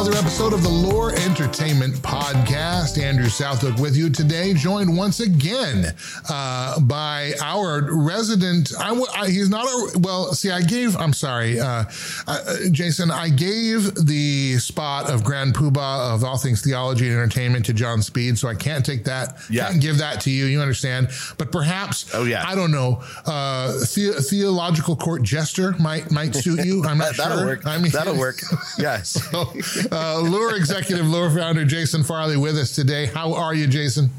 another episode of the Loor Entertainment Podcast. Andrew Southwick with you today, joined once again uh, by our resident. I, I, he's not a well. See, I gave. I'm sorry, uh, uh, Jason. I gave the spot of Grand Poobah of all things theology and entertainment to John Speed, so I can't take that. Yeah. Can't give that to you. You understand? But perhaps. Oh, yeah. I don't know. Uh, the, theological court jester might might suit you. I'm not That'll sure. work. I mean, That'll work. Yes. so, uh, Loor executive, Loor founder Jason Farley with us today. How are you, Jason?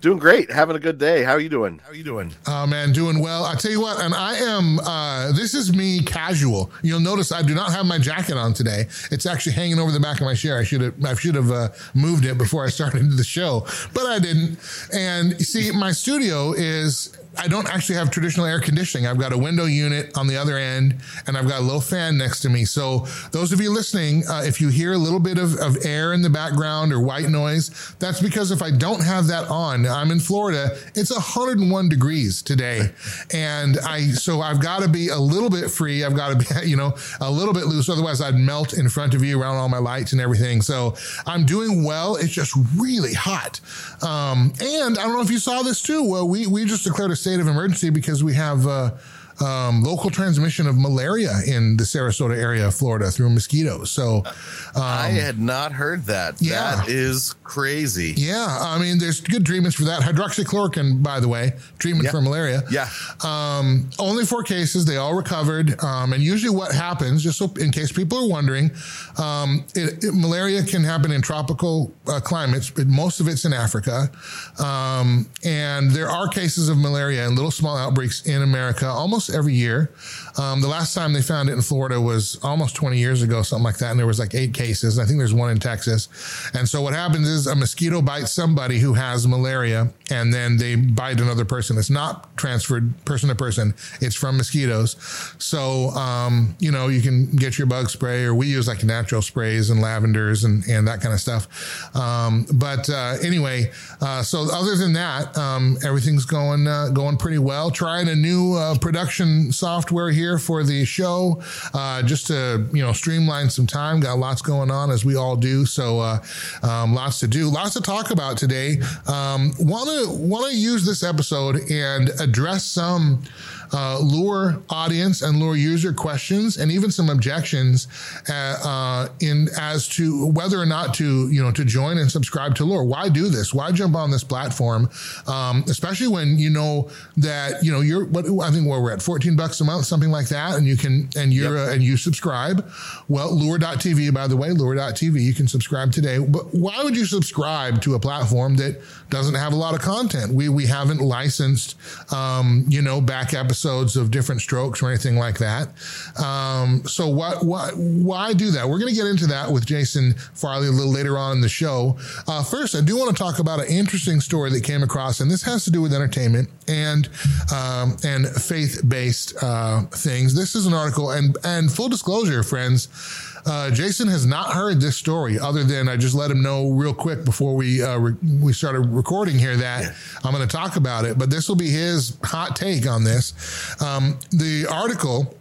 Doing great. Having a good day. How are you doing? How are you doing? Oh man, doing well. I tell you what, and I am. Uh, this is me casual. You'll notice I do not have my jacket on today. It's actually hanging over the back of my chair. I should have. I should have uh, moved it before I started the show, but I didn't. And you see, my studio is I don't actually have traditional air conditioning. I've got a window unit on the other end, and I've got a little fan next to me. So, those of you listening, uh, if you hear a little bit of, of air in the background or white noise, that's because if I don't have that on, I'm in Florida. It's 101 degrees today, and I so I've got to be a little bit free. I've got to be, you know, a little bit loose. Otherwise, I'd melt in front of you around all my lights and everything. So, I'm doing well. It's just really hot, um, and I don't know if you saw this too. Well, we we just declared a state of emergency because we have uh, um, local transmission of malaria in the Sarasota area of Florida through mosquitoes. So, um, I had not heard that. Yeah. That is crazy. yeah, I mean, there's good treatments for that. Hydroxychloroquine, by the way, treatment Yeah. for malaria. Yeah. Um, only four cases. They all recovered. Um, and usually, what happens, just so in case people are wondering, um, it, it- malaria can happen in tropical uh, climates, but most of it's in Africa. Um, and there are cases of malaria and little small outbreaks in America almost every year. Um, the last time they found it in Florida was almost 20 years ago, something like that. And there was like eight cases. I think there's one in Texas. And so what happens is a mosquito bites somebody who has malaria and then they bite another person. It's not transferred person to person. It's from mosquitoes. So, um, you know, you can get your bug spray or we use like natural sprays and lavenders and, and that kind of stuff. Um, but, uh, anyway, uh, so other than that, um, everything's going, uh, going pretty well. Trying a new, uh, production software here for the show, uh, just to, you know, streamline some time. Got lots going on as we all do. So, uh, um, lots to do, lots to talk about today. Um, want to, want to use this episode and address some, uh, loor audience and loor user questions and even some objections uh, uh, in as to whether or not to you know to join and subscribe to loor. Why do this? Why jump on this platform? Um, especially when you know that you know you're what i think where we're at 14 bucks a month something like that and you can and you're uh, and you subscribe. Well loor.tv by the way loor.tv you can subscribe today. But why would you subscribe to a platform that doesn't have a lot of content. We we haven't licensed um, you know back episodes of different strokes or anything like that. Um, so what what why do that? We're going to get into that with jason farley a little later on in the show. Uh, first i do want to talk about an interesting story that came across and this has to do with entertainment and um, and faith-based uh, things. This is an article and and full disclosure friends uh, Jason has not heard this story, other than I just let him know real quick before we uh, re- we started recording here that I'm going to talk about it. But this will be his hot take on this. Um, the article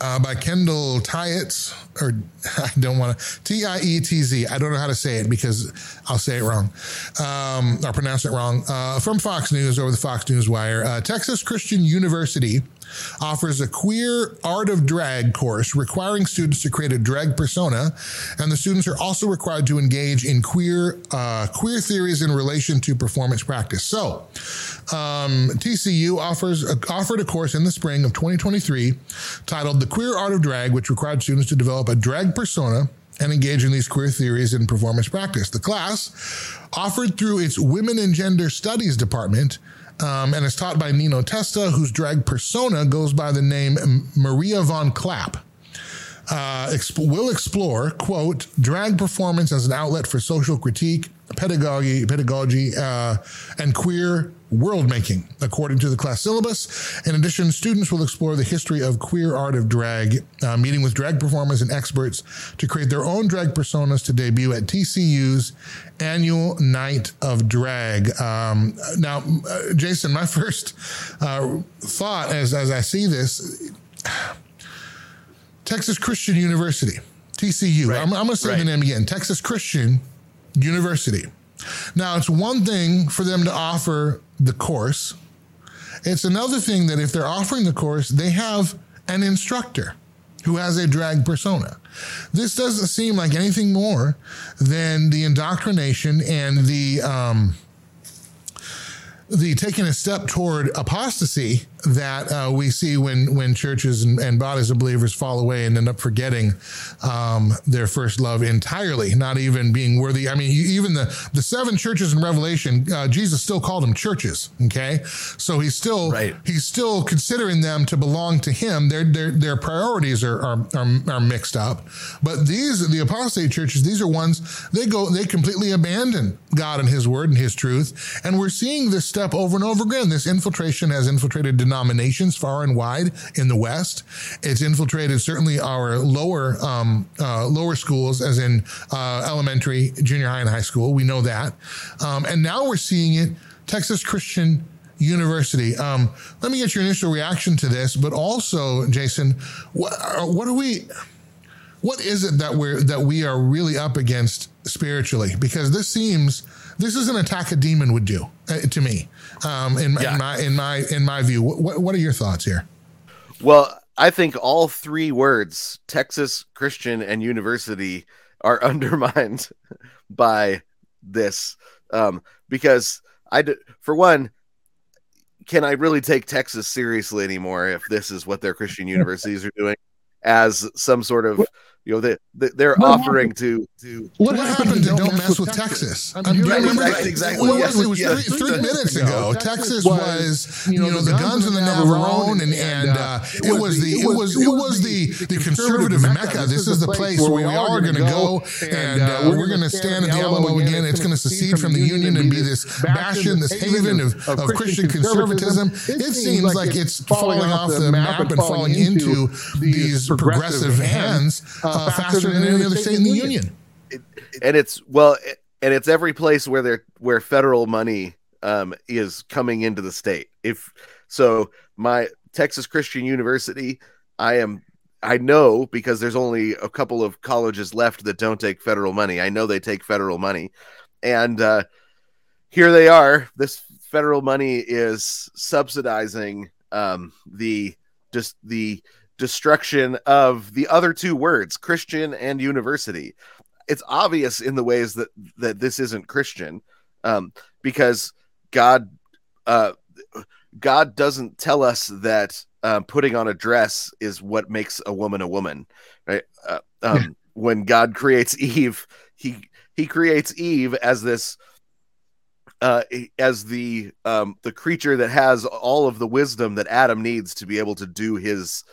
uh, by Kendall Tietz, or I don't want to, T I E T Z. I don't know how to say it because I'll say it wrong. Um, I'll pronounce it wrong. Uh, from Fox News over the Fox News Wire, uh, Texas Christian University offers a queer art of drag course requiring students to create a drag persona, and the students are also required to engage in queer uh, queer theories in relation to performance practice. So, um, TCU offers offered a course in the spring of 2023 titled "The Queer Art of Drag," which required students to develop a drag persona and engage in these queer theories in performance practice. The class, offered through its Women and Gender Studies department, um, and is taught by Nino Testa, whose drag persona goes by the name Maria von Clapp. Uh, exp- will explore quote drag performance as an outlet for social critique, pedagogy, pedagogy, uh, and queer world making, according to the class syllabus. In addition, students will explore the history of queer art of drag, uh, meeting with drag performers and experts to create their own drag personas to debut at TCU's annual Night of Drag. Um, now, uh, Jason, my first uh, thought as as I see this. Texas Christian University. TCU. Right. I'm, I'm going to say Right. the name again Texas Christian University. Now, it's one thing for them to offer the course, it's another thing that if they're offering the course, they have an instructor who has a drag persona. This doesn't seem like anything more than the indoctrination and the. Um, the taking a step toward apostasy that uh, we see when when churches and, and bodies of believers fall away and end up forgetting um, their first love entirely, not even being worthy. I mean, you, even the the seven churches in Revelation, uh, Jesus still called them churches. Okay, so he's still Right. he's still considering them to belong to him. Their their their priorities are are, are, are mixed up. But these the apostate churches, these are ones they go they completely abandon God and His Word and His truth, and we're seeing this step over and over again. This infiltration has infiltrated denominations far and wide in the West. It's infiltrated certainly our lower um, uh, lower schools, as in uh, elementary, junior high, and high school. We know that, um, and now we're seeing it. Texas Christian University. Um, let me get your initial reaction to this, but also, Jason, what are, what are we? What is it that we're that we are really up against spiritually? Because this seems this is an attack a demon would do uh, to me. Um, in, my- Yeah. in my in my in my view, what what are your thoughts here? Well, I think all three words, Texas Christian and University, are undermined by this. Um, because I, d- for one, can I really take Texas seriously anymore if this is what their Christian universities are doing as some sort of, you know, they, they, they're What offering to, to, What, happened to don't mess with Texas? I mean, do you Right, remember exactly, that? exactly, What was it? It was yeah, three, yeah. three minutes ago. Texas was, you know, the guns in the Navarone, and and uh, it was the it was it was the the conservative mecca. This is the place where we all are going to go, and uh, we're going to stand at the Alamo again. It's going to secede from the Union and be this bastion, this haven of, of Christian conservatism. It seems like it's falling off the map and falling into these progressive hands uh, faster than any other state in the Union. and it's well and it's every place where there where federal money um is coming into the state. If so my texas christian university i am i know because there's only a couple of colleges left that don't take federal money. I know they take federal money. And uh here they are. This federal money is subsidizing um the just the destruction of the other two words christian and university. It's obvious in the ways that that this isn't christian um because god uh god doesn't tell us that uh, putting on a dress is what makes a woman a woman right? Uh, um when god creates eve he he creates eve as this uh as the um the creature that has all of the wisdom that adam needs to be able to do his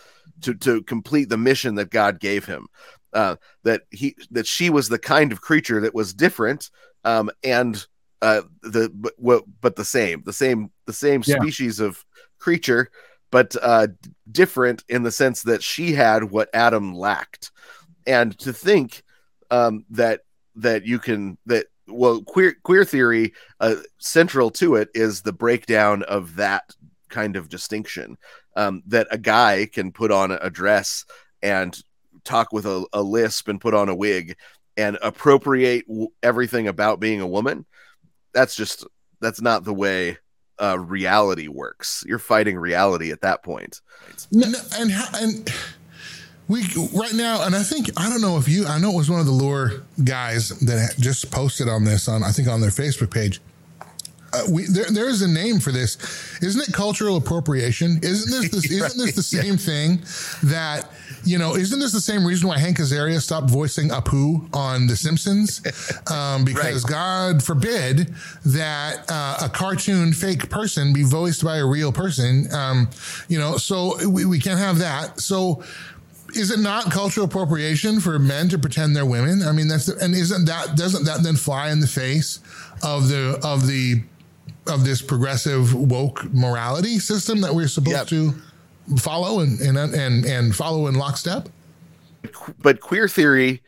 to to complete the mission that god gave him uh that he that she was the kind of creature that was different um and uh the but, but the same the same the same Yeah. species of creature but uh different in the sense that she had what adam lacked and to think um that that you can that well queer queer theory uh central to it is the breakdown of that kind of distinction um that a guy can put on a dress and talk with a, a lisp and put on a wig and appropriate w- everything about being a woman that's just that's not the way uh reality works you're fighting reality at that point No, and how- and we right now, and I think I don't know if you. I know it was one of the loor guys that just posted on this on I think on their Facebook page. Uh, we there, there is a name for this, isn't it? Cultural appropriation. Isn't this, this isn't this the same thing that you know? Isn't this the same reason why Hank Azaria stopped voicing Apu on The Simpsons? Um, because God forbid that uh, a cartoon fake person be voiced by a real person. Um, you know, so we, we can't have that. So is it not cultural appropriation for men to pretend they're women? I mean, that's the, and isn't that doesn't that then fly in the face of the of the of this progressive woke morality system that we're supposed Yep. to follow and and and and follow in lockstep? but queer theory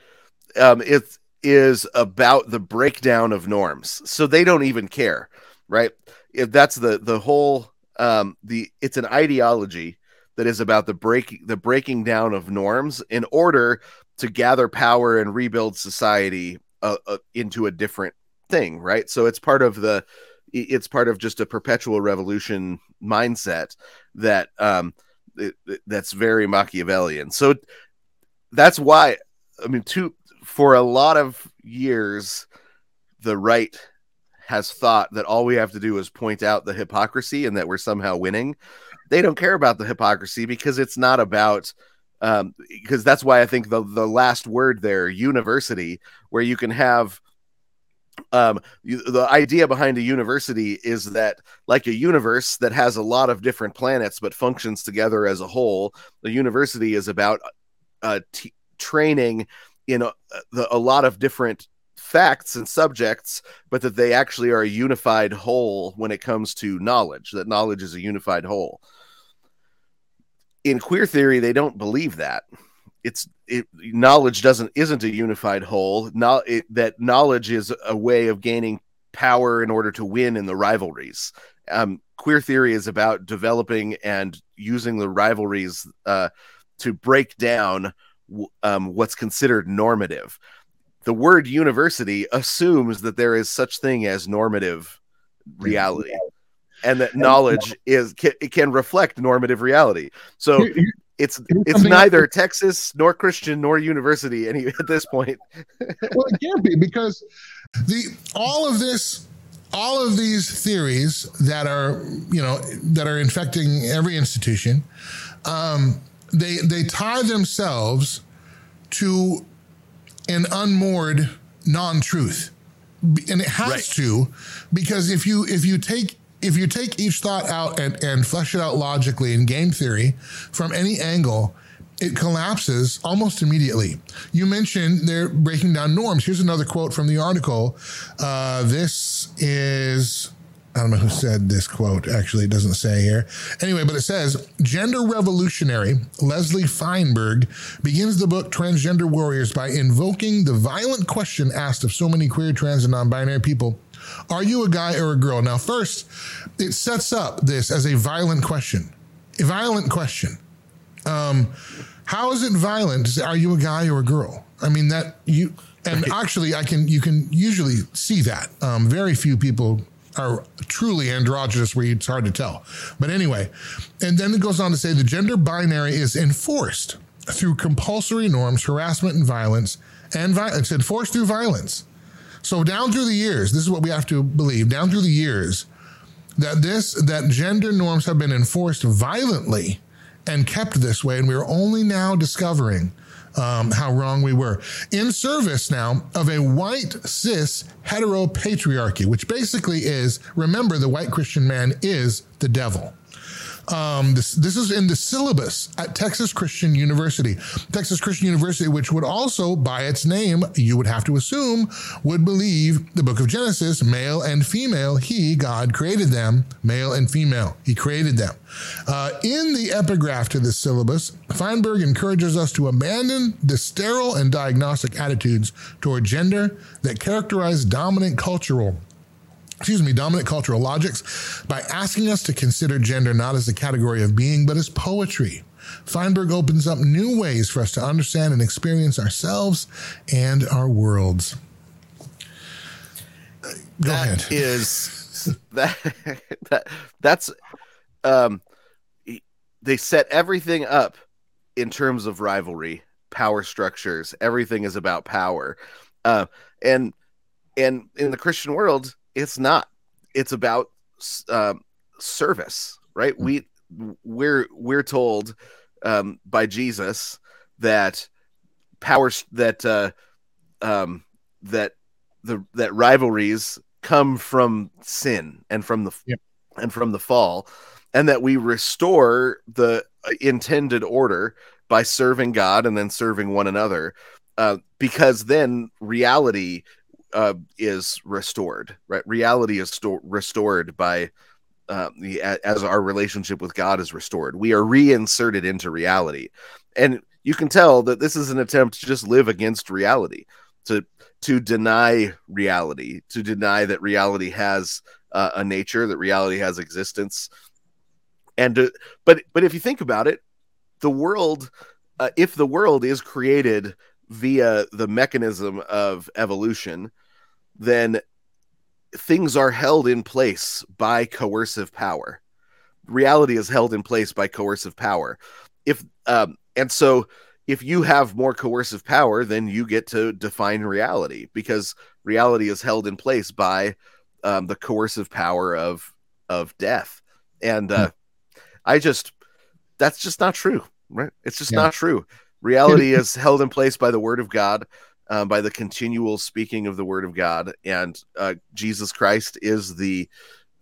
um it is about the breakdown of norms so they don't even care right if that's the the whole um the it's an ideology that is about the break the breaking down of norms in order to gather power and rebuild society uh, uh, into a different thing, right? So it's part of the it's part of just a perpetual revolution mindset that um that's very Machiavellian. So that's why I mean to for a lot of years the right has thought that all we have to do is point out the hypocrisy and that we're somehow winning. They don't care about the hypocrisy because it's not about um, because that's why I think the the last word there, university, where you can have um you, the idea behind a university is that like a universe that has a lot of different planets but functions together as a whole the university is about uh, t- training in a, the, a lot of different facts and subjects, but that they actually are a unified whole when it comes to knowledge, that knowledge is a unified whole. In queer theory, they don't believe that. It's it, knowledge doesn't isn't a unified whole. No, it, that knowledge is a way of gaining power in order to win in the rivalries. Um, queer theory is about developing and using the rivalries uh, to break down um, what's considered normative the word university assumes that there is such thing as normative reality and that knowledge is can, it can reflect normative reality so it's it's neither texas nor christian nor university any at this point well it can't be because the all of this all of these theories that are you know that are infecting every institution um, they they tie themselves to an unmoored non-truth and it has right. to because if you if you take if you take each thought out and, and flesh it out logically in game theory from any angle it collapses almost immediately. You mentioned they're breaking down norms. Here's another quote from the article. Uh, this is I don't know who said this quote. Actually, it doesn't say here. Anyway, but it says gender revolutionary Leslie Feinberg begins the book Transgender Warriors by invoking the violent question asked of so many queer, trans, and non binary people Are you a guy or a girl? Now, first, it sets up this as a violent question. A violent question. Um, how is it violent to say, Are you a guy or a girl? I mean, that you. And actually, I can you can usually see that. Um, very few people are truly androgynous where it's hard to tell. But anyway, and then it goes on to say the gender binary is enforced through compulsory norms, harassment and violence, and violence enforced through violence. So down through the years, this is what we have to believe, down through the years, that this that gender norms have been enforced violently and kept this way, and we're only now discovering um, how wrong we were. In service now of a white cis heteropatriarchy, which basically is remember, the white Christian man is the devil. Um, this, this is in the syllabus at Texas Christian University. Texas Christian University, which would also, by its name, you would have to assume, would believe the book of Genesis, male and female, he, God, created them, male and female. He created them. Uh, in the epigraph to this syllabus, Feinberg encourages us to abandon the sterile and diagnostic attitudes toward gender that characterize dominant cultural excuse me, dominant cultural logics by asking us to consider gender not as a category of being, but as poetry. Feinberg opens up new ways for us to understand and experience ourselves and our worlds. Go that ahead. Is that, that that's um they set everything up in terms of rivalry, power structures. Everything is about power. Uh, and and in the Christian world, it's not. It's about uh, service, right? Mm-hmm. We we're we're told um, by Jesus that powers that uh, um, that the that rivalries come from sin and from the yep. and from the fall, and that we restore the uh, intended order by serving God and then serving one another. Uh, because then reality uh, is restored, right? Reality is sto- restored by uh, the, as our relationship with God is restored. We are reinserted into reality, and you can tell that this is an attempt to just live against reality, to to deny reality, to deny that reality has uh, a nature, that reality has existence, and to, but but if you think about it, the world, uh, if the world is created via the mechanism of evolution, then things are held in place by coercive power. Reality is held in place by coercive power. If um, and so if you have more coercive power, then you get to define reality because reality is held in place by um, the coercive power of of death. And uh, I just that's just not true, right? It's just yeah. not true. Reality is held in place by the word of God um, by the continual speaking of the word of God, and uh, Jesus Christ is the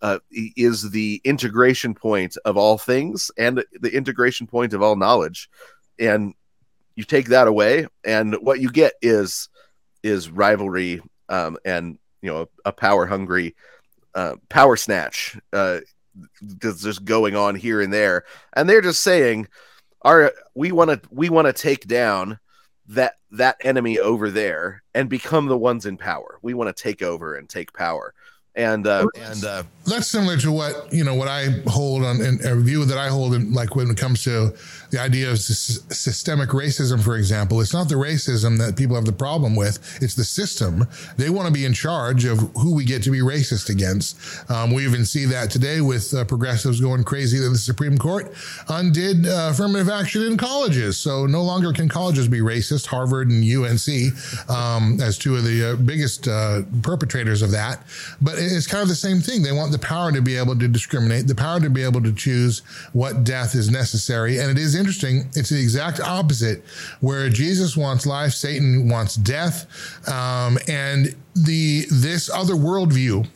uh, is the integration point of all things and the integration point of all knowledge. And you take that away, and what you get is is rivalry um, and you know a, a power hungry uh, power snatch uh, that's just going on here and there, and they're just saying, "Our we want to we want to take down." that that enemy over there and become the ones in power. We want to take over and take power. And uh, and uh, that's similar to what you know what I hold on in a view that I hold in like when it comes to the idea of systemic racism, for example. It's not the racism that people have the problem with; it's the system. They want to be in charge of who we get to be racist against. Um, we even see that today with uh, progressives going crazy that the Supreme Court undid uh, affirmative action in colleges. So no longer can colleges be racist. Harvard and UNC, um, as two of the uh, biggest uh, perpetrators of that, but it's kind of the same thing. They want the power to be able to discriminate, the power to be able to choose what death is necessary. And it is interesting. It's the exact opposite where Jesus wants life, Satan wants death. Um, and the, this other worldview,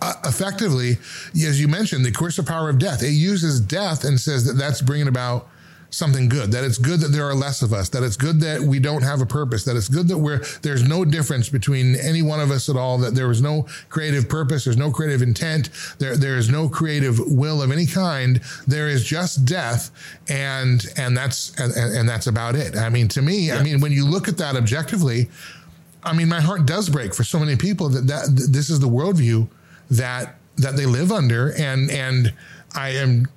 uh, effectively, as you mentioned, the coercive power of death. It uses death and says that that's bringing about something good, that it's good that there are less of us, that it's good that we don't have a purpose, that it's good that we're, there's no difference between any one of us at all, that there is no creative purpose, there's no creative intent, there, there is no creative will of any kind. There is just death. And, and that's, and, and that's about it. I mean, to me, yeah. I mean, when you look at that objectively, I mean, my heart does break for so many people that, that this is the worldview that, that they live under. And, and I am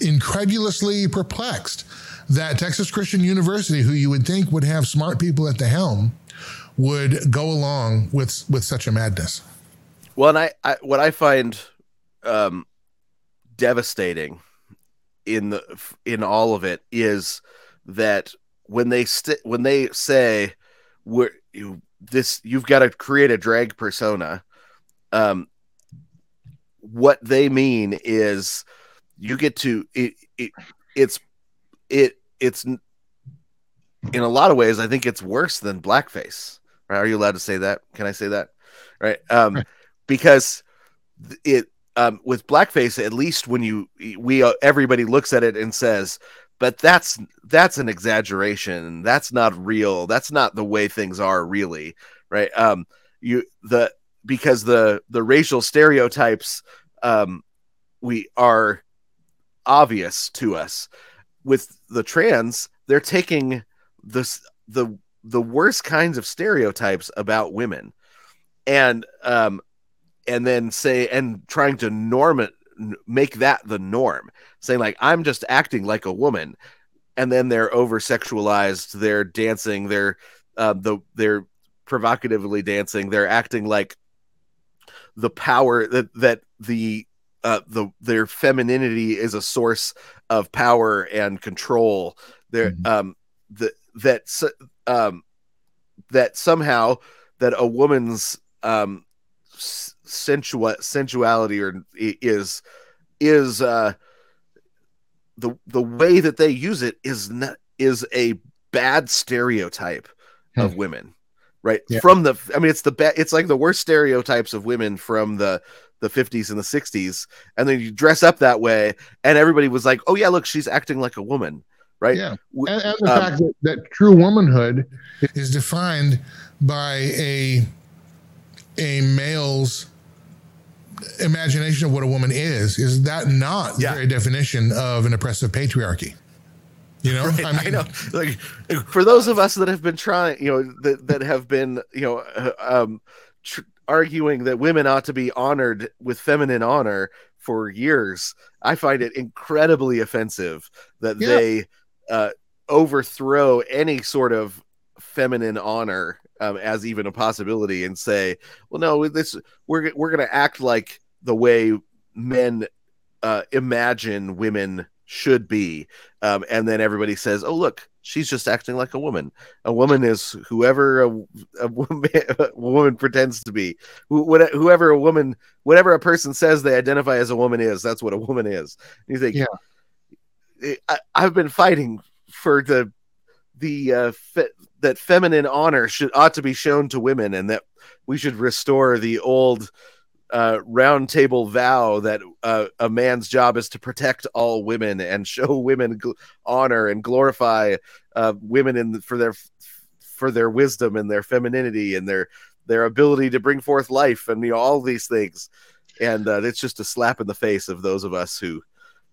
incredulously perplexed that Texas Christian University, who you would think would have smart people at the helm, would go along with with such a madness. Well, and I, I what I find um, devastating in the in all of it is that when they st- when they say we're you, this you've got to create a drag persona um what they mean is you get to it, it it's it it's in a lot of ways i think it's worse than blackface. Right? Are you allowed to say that? Can i say that? Right? Um because it um with blackface at least when you we uh, everybody looks at it and says but that's that's an exaggeration. That's not real. That's not the way things are really. Right? Um you the because the the racial stereotypes um we are obvious to us. With the trans, they're taking this the the worst kinds of stereotypes about women. And um and then say and trying to norm it make that the norm. Saying like i'm just acting like a woman. And then they're over sexualized they're dancing they're uh, the they're provocatively dancing they're acting like the power that that the uh, the their femininity is a source of power and control. There, mm-hmm. um, the, that um, that somehow that a woman's um, sensual sensuality or is is uh, the the way that they use it is not is a bad stereotype hmm. of women right yeah. from the i mean it's the best it's like the worst stereotypes of women from the the 50s and the 60s and then you dress up that way and everybody was like oh yeah look she's acting like a woman right? Yeah. And, and the um, fact that, that true womanhood is defined by a a male's imagination of what a woman is. Is that not yeah. the very definition of an oppressive patriarchy? You know, right, I, mean, I, know. Like for those of us that have been trying, you know, that that have been, you know, uh, um, tr- arguing that women ought to be honored with feminine honor for years, I find it incredibly offensive that yeah. they uh, overthrow any sort of feminine honor um, as even a possibility and say, well, no, this we're we're going to act like the way men uh, imagine women should be, um, and then everybody says, oh, look, she's just acting like a woman. A woman is whoever a, a, woman, a woman pretends to be. whoever a woman, whatever a person says they identify as a woman is, that's what a woman is. And you think, yeah, I, have been fighting for the the uh, fe- that feminine honor should ought to be shown to women, and that we should restore the old uh, round table vow that uh, a man's job is to protect all women and show women gl- honor and glorify uh, women in for their for their wisdom and their femininity and their their ability to bring forth life and you know all these things. And uh, it's just a slap in the face of those of us who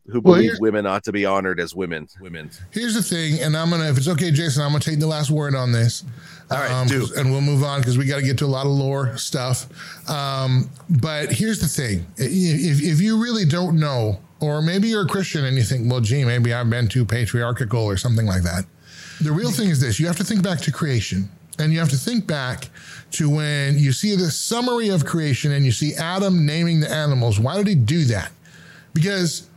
who well, believe women ought to be honored as women. Women. Here's the thing, and I'm gonna, if it's okay, Jason, I'm gonna take the last word on this. All right, um, do. and we'll move on because we got to get to a lot of loor stuff. Um, but here's the thing: if if you really don't know, or maybe you're a Christian and you think, well, gee, maybe I've been too patriarchal or something like that. The real thing is this: you have to think back to creation, and you have to think back to when you see the summary of creation and you see Adam naming the animals. Why did he do that? Because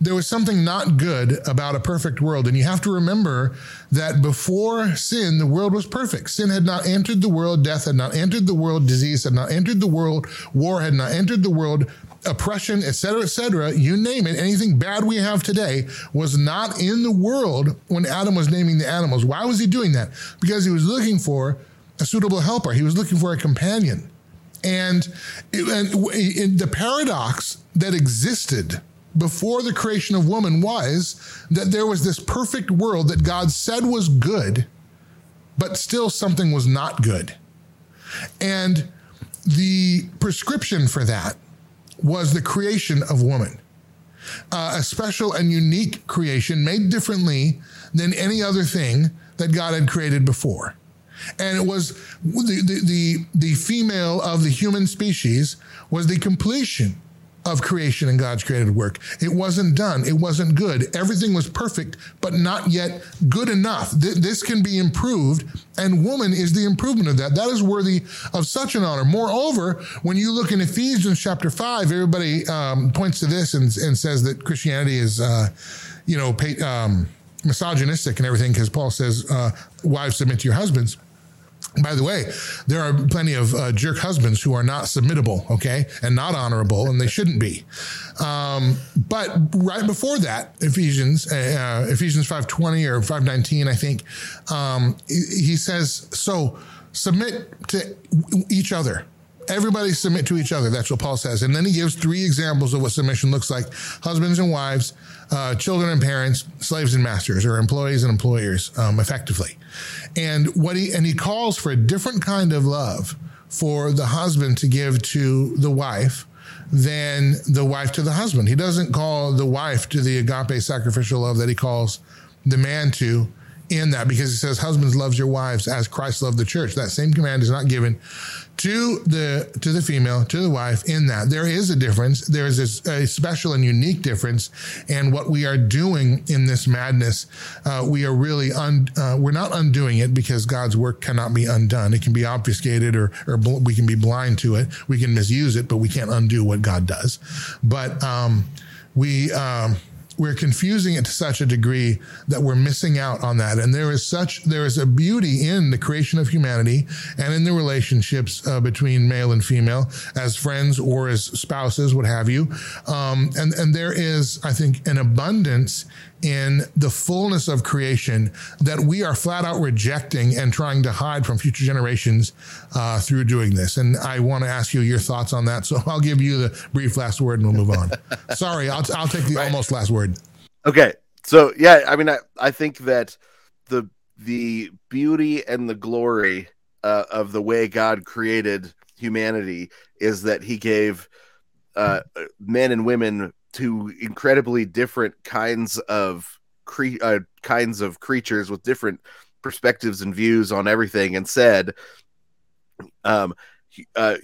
there was something not good about a perfect world. And you have to remember that before sin, the world was perfect. Sin had not entered the world, death had not entered the world, disease had not entered the world, war had not entered the world, oppression, etc., etc. You name it, anything bad we have today was not in the world when Adam was naming the animals. Why was he doing that? Because he was looking for a suitable helper, he was looking for a companion. And, it, and the paradox that existed before the creation of woman was that there was this perfect world that God said was good, but still something was not good. And the prescription for that was the creation of woman, uh, a special and unique creation made differently than any other thing that God had created before. And it was the, the, the, the female of the human species was the completion of creation and God's created work. It wasn't done. It wasn't good. Everything was perfect, but not yet good enough. Th- this can be improved, and woman is the improvement of that. That is worthy of such an honor. Moreover, when you look in Ephesians chapter 5, everybody um, points to this and, and, says that Christianity is, uh, you know, um, misogynistic and everything because Paul says, uh, wives submit to your husbands. By the way, there are plenty of uh, jerk husbands who are not submittable, okay, and not honorable, and they shouldn't be. Um, but right before that, Ephesians, uh, Ephesians five twenty or five nineteen, I think, um, he says, "So submit to each other." Everybody submit to each other. That's what Paul says. And then he gives three examples of what submission looks like husbands and wives, uh, children and parents, slaves and masters, or employees and employers, um, effectively. And what he and he calls for a different kind of love for the husband to give to the wife than the wife to the husband. He doesn't call the wife to the agape sacrificial love that he calls the man to in that because he says husbands loves your wives as Christ loved the church. That same command is not given to the to the female to the wife in that there is a difference. There is a, a special and unique difference. And what we are doing in this madness uh, we are really un, uh, we're not undoing it because god's work cannot be undone. It can be obfuscated or or bl- we can be blind to it. We can misuse it but we can't undo what god does. But um, we um, we're confusing it to such a degree that we're missing out on that. And there is such there is a beauty in the creation of humanity and in the relationships uh, between male and female as friends or as spouses, what have you. Um, and and there is, I think, an abundance in the fullness of creation that we are flat out rejecting and trying to hide from future generations uh, through doing this. And I want to ask you your thoughts on that. So I'll give you the brief last word and we'll move on. Sorry, I'll, I'll take the right. almost last word. Okay. So, yeah, I mean, I, I think that the the beauty and the glory uh, of the way God created humanity is that he gave uh, men and women to incredibly different kinds of cre- uh, kinds of creatures with different perspectives and views on everything and said um uh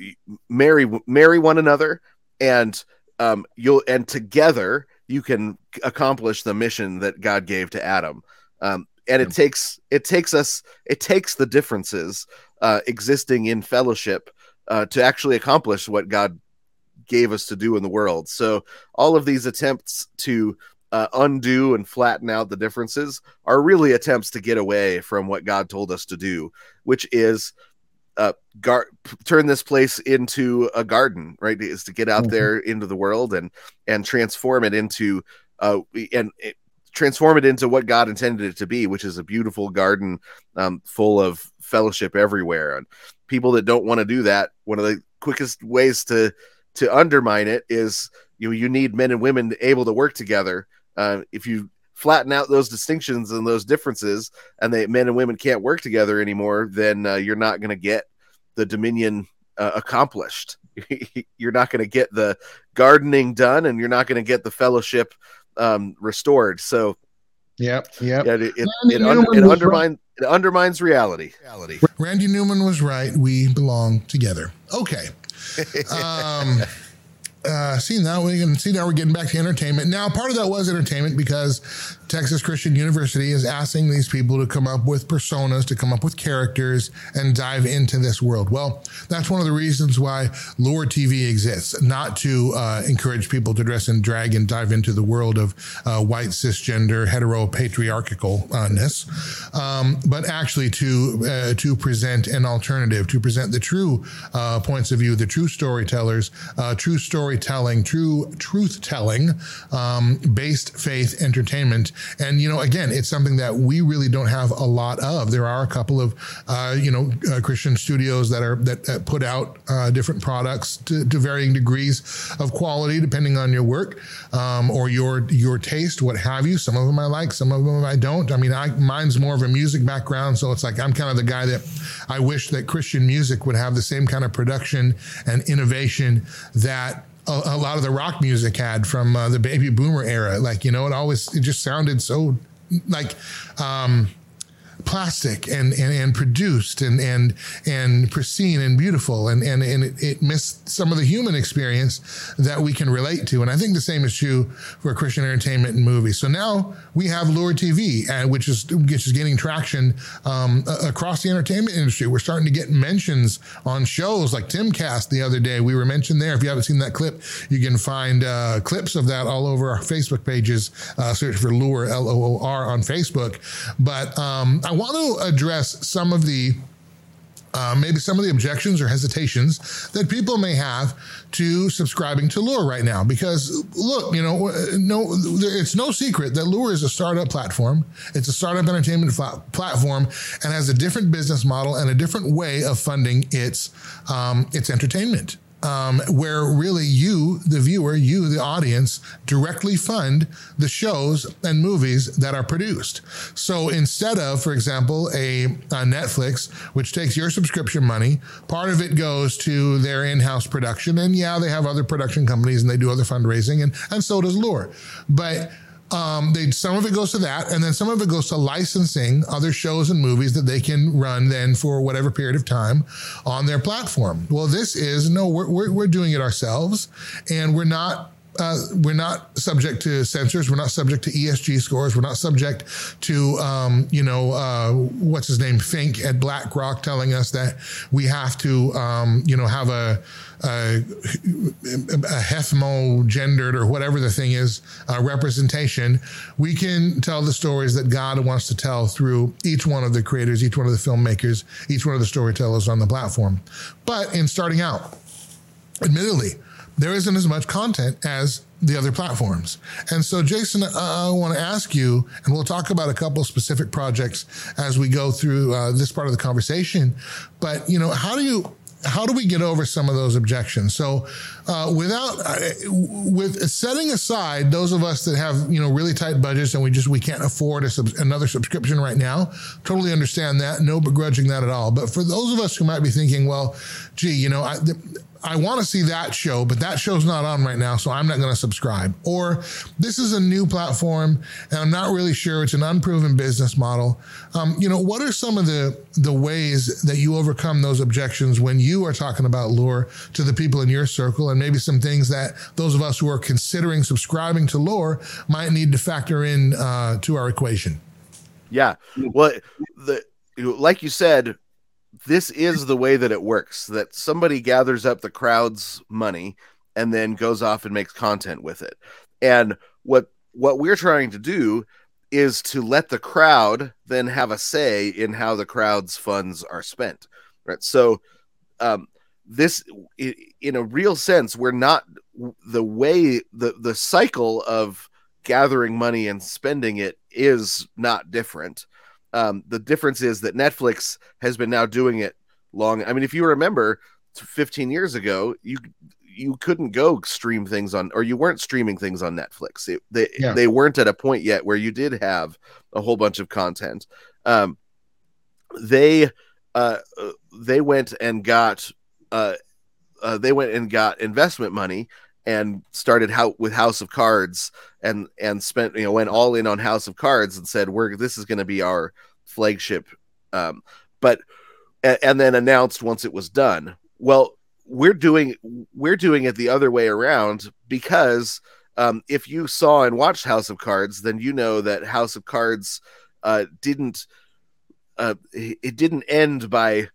marry marry one another and um you'll and together you can accomplish the mission that God gave to Adam. Um and it takes it takes us it takes the differences uh, existing in fellowship uh, to actually accomplish what God gave us to do in the world. So all of these attempts to uh, undo and flatten out the differences are really attempts to get away from what God told us to do, which is uh, gar- turn this place into a garden, right? Is to get out mm-hmm. there into the world and and transform it into uh, and it, transform it into what God intended it to be, which is a beautiful garden um, full of fellowship everywhere. And people that don't want to do that, one of the quickest ways to to undermine it is you know, you need men and women able to work together. Uh, if you flatten out those distinctions and those differences, and they men and women can't work together anymore, then uh, you're not going to get the dominion uh, accomplished. you're not going to get the gardening done, and you're not going to get the fellowship um, restored. So, yep, yep. Yeah, it it, it, un- it undermines it undermines reality. Reality. Randy Newman was right. We belong together. Okay. Um, uh, we can see now we're getting back to entertainment. Now part of that was entertainment because Texas Christian University is asking these people to come up with personas, to come up with characters, and dive into this world. Well, that's one of the reasons why Loor TV exists, not to uh, encourage people to dress in drag and dive into the world of uh, white cisgender hetero patriarchicalness, um, but actually to uh, to present an alternative, to present the true uh, points of view, the true storytellers, uh, true storytelling, true truth telling, um, based faith entertainment and, you know, again, it's something that we really don't have a lot of. There are a couple of, uh, you know, uh, Christian studios that are, that, that put out uh, different products to, to, varying degrees of quality, depending on your work um, or your, your taste, what have you. Some of them I like, some of them I don't. I mean, I, mine's more of a music background. So it's like, I'm kind of the guy that I wish that Christian music would have the same kind of production and innovation that a, a lot of the rock music had from uh, the baby boomer era. Like, you know, it always, it just sounded so like, um, plastic and, and, and produced and, and, and pristine and beautiful. And, and, and it, it, missed some of the human experience that we can relate to. And I think the same is true for Christian entertainment and movies. So now we have Loor TV, uh, which is, which is gaining traction um, across the entertainment industry. We're starting to get mentions on shows like Timcast the other day. We were mentioned there. If you haven't seen that clip, you can find uh, clips of that all over our Facebook pages. Uh, search for Loor, L O O R, on Facebook. But um, I want to address some of the uh, maybe some of the objections or hesitations that people may have to subscribing to Loor right now. Because look, you know, no, it's no secret that Loor is a startup platform. It's a startup entertainment platform and has a different business model and a different way of funding its um, its entertainment um, where really you, the viewer, you, the audience, directly fund the shows and movies that are produced. So instead of, for example, a, a, Netflix, which takes your subscription money, part of it goes to their in house production. And yeah, they have other production companies and they do other fundraising, and, and so does Loor. But um, they some of it goes to that, and then some of it goes to licensing other shows and movies that they can run then for whatever period of time on their platform. Well, this is no, we're we're, we're doing it ourselves, and we're not uh, we're not subject to censors. We're not subject to ESG scores. We're not subject to, um, you know, uh, what's his name, Fink at BlackRock telling us that we have to, um, you know, have a, a, a HEFMO gendered or whatever the thing is representation. We can tell the stories that God wants to tell through each one of the creators, each one of the filmmakers, each one of the storytellers on the platform. But in starting out, admittedly, there isn't as much content as the other platforms. And so, Jason, I want to ask you, and we'll talk about a couple specific projects as we go through uh, this part of the conversation. But you know, how do you how do we get over some of those objections? So, uh, without uh, with setting aside those of us that have you know really tight budgets and we just we can't afford sub- another subscription right now, totally understand that, no begrudging that at all. But for those of us who might be thinking, well, gee, you know, I, I want to see that show, but that show's not on right now, so I'm not going to subscribe. Or this is a new platform, and I'm not really sure. It's an unproven business model. Um, you know, what are some of the the ways that you overcome those objections when you are talking about loor to the people in your circle, and maybe some things that those of us who are considering subscribing to loor might need to factor in uh, to our equation? Yeah. Well, the like you said, this is the way that it works. That somebody gathers up the crowd's money and then goes off and makes content with it. And what what we're trying to do is to let the crowd then have a say in how the crowd's funds are spent. Right. So um this in a real sense we're not the way the the cycle of gathering money and spending it is not different. Um, the difference is that Netflix has been now doing it long. I mean, if you remember 15 years ago, you you couldn't go stream things on or you weren't streaming things on Netflix. It, they yeah. they weren't at a point yet where you did have a whole bunch of content. Um, they uh, they went and got uh, uh, they went and got investment money and started how with House of Cards and and spent you know went all in on House of Cards and said we're this is going to be our flagship, um, but and, and then announced once it was done. Well, we're doing we're doing it the other way around because um, if you saw and watched House of Cards, then you know that House of Cards uh, didn't uh, it didn't end by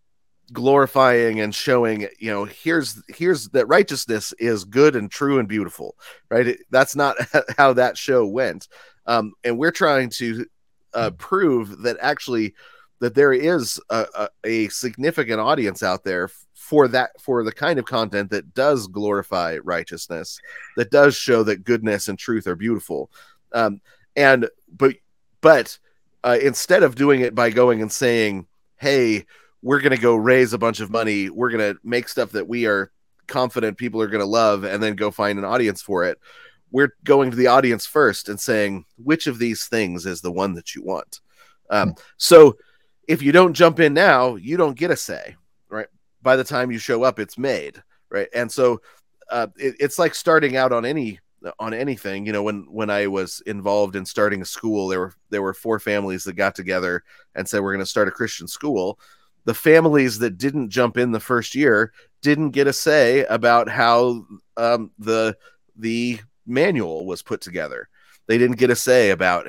glorifying and showing you know here's here's that righteousness is good and true and beautiful right? It, that's not how that show went. Um, and we're trying to uh, hmm. prove that actually that there is a, a, a, significant audience out there for that for the kind of content that does glorify righteousness that does show that goodness and truth are beautiful. Um, and but but uh, instead of doing it by going and saying hey we're going to go raise a bunch of money. We're going to make stuff that we are confident people are going to love and then go find an audience for it. We're going to the audience first and saying, which of these things is the one that you want? Um, hmm. so if you don't jump in now, you don't get a say, right? By the time you show up, it's made, right? And so uh, it, it's like starting out on any on anything you know when when i was involved in starting a school there were there were four families that got together and said we're going to start a christian school the families that didn't jump in the first year didn't get a say about how um, the the manual was put together. They didn't get a say about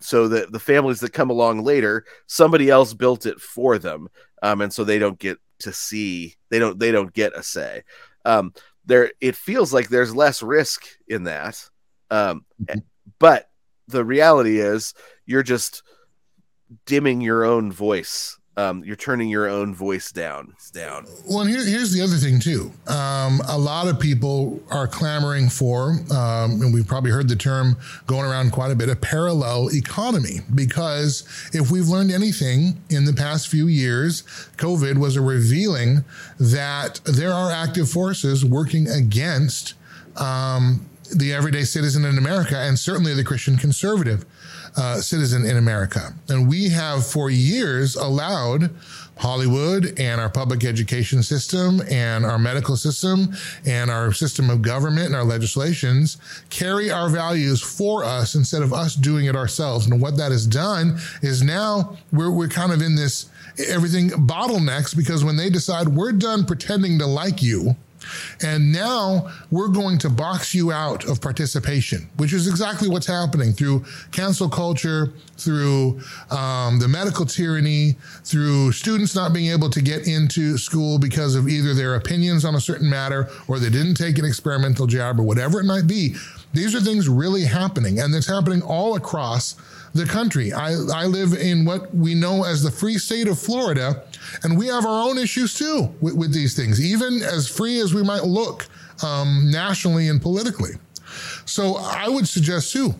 so that the families that come along later, somebody else built it for them, um, and so they don't get to see. They don't. They don't get a say. Um, there, it feels like there's less risk in that, um, mm-hmm. but the reality is you're just dimming your own voice um, you're turning your own voice down. down. Well, and here, here's the other thing too. Um, a lot of people are clamoring for, um, and we've probably heard the term going around quite a bit, a parallel economy. Because if we've learned anything in the past few years, COVID was a revealing that there are active forces working against um, the everyday citizen in America, and certainly the Christian conservative uh, citizen in America. And we have for years allowed Hollywood and our public education system and our medical system and our system of government and our legislations carry our values for us instead of us doing it ourselves. And what that has done is now we're, we're kind of in this everything bottlenecks because when they decide we're done pretending to like you, and now we're going to box you out of participation, which is exactly what's happening through cancel culture, through um, the medical tyranny, through students not being able to get into school because of either their opinions on a certain matter or they didn't take an experimental jab or whatever it might be. These are things really happening, and it's happening all across the country. I, I live in what we know as the free state of Florida, and we have our own issues too with, with these things, even as free as we might look um, nationally and politically. So I would suggest too,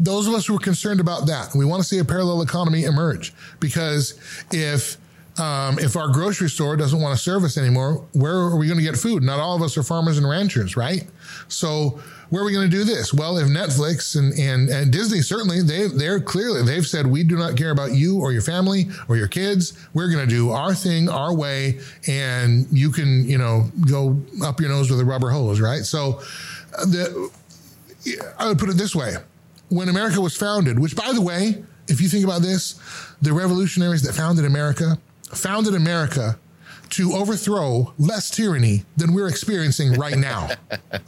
those of us who are concerned about that, we want to see a parallel economy emerge because if um, if our grocery store doesn't want to serve us anymore, where are we going to get food? Not all of us are farmers and ranchers, right? So where are we going to do this? Well, if Netflix and, and, and Disney certainly they they're clearly they've said we do not care about you or your family or your kids. We're going to do our thing our way, and you can you know go up your nose with a rubber hose, right? So uh, the I would put it this way: when America was founded, which by the way, if you think about this, the revolutionaries that founded America founded America to overthrow less tyranny than we're experiencing right now.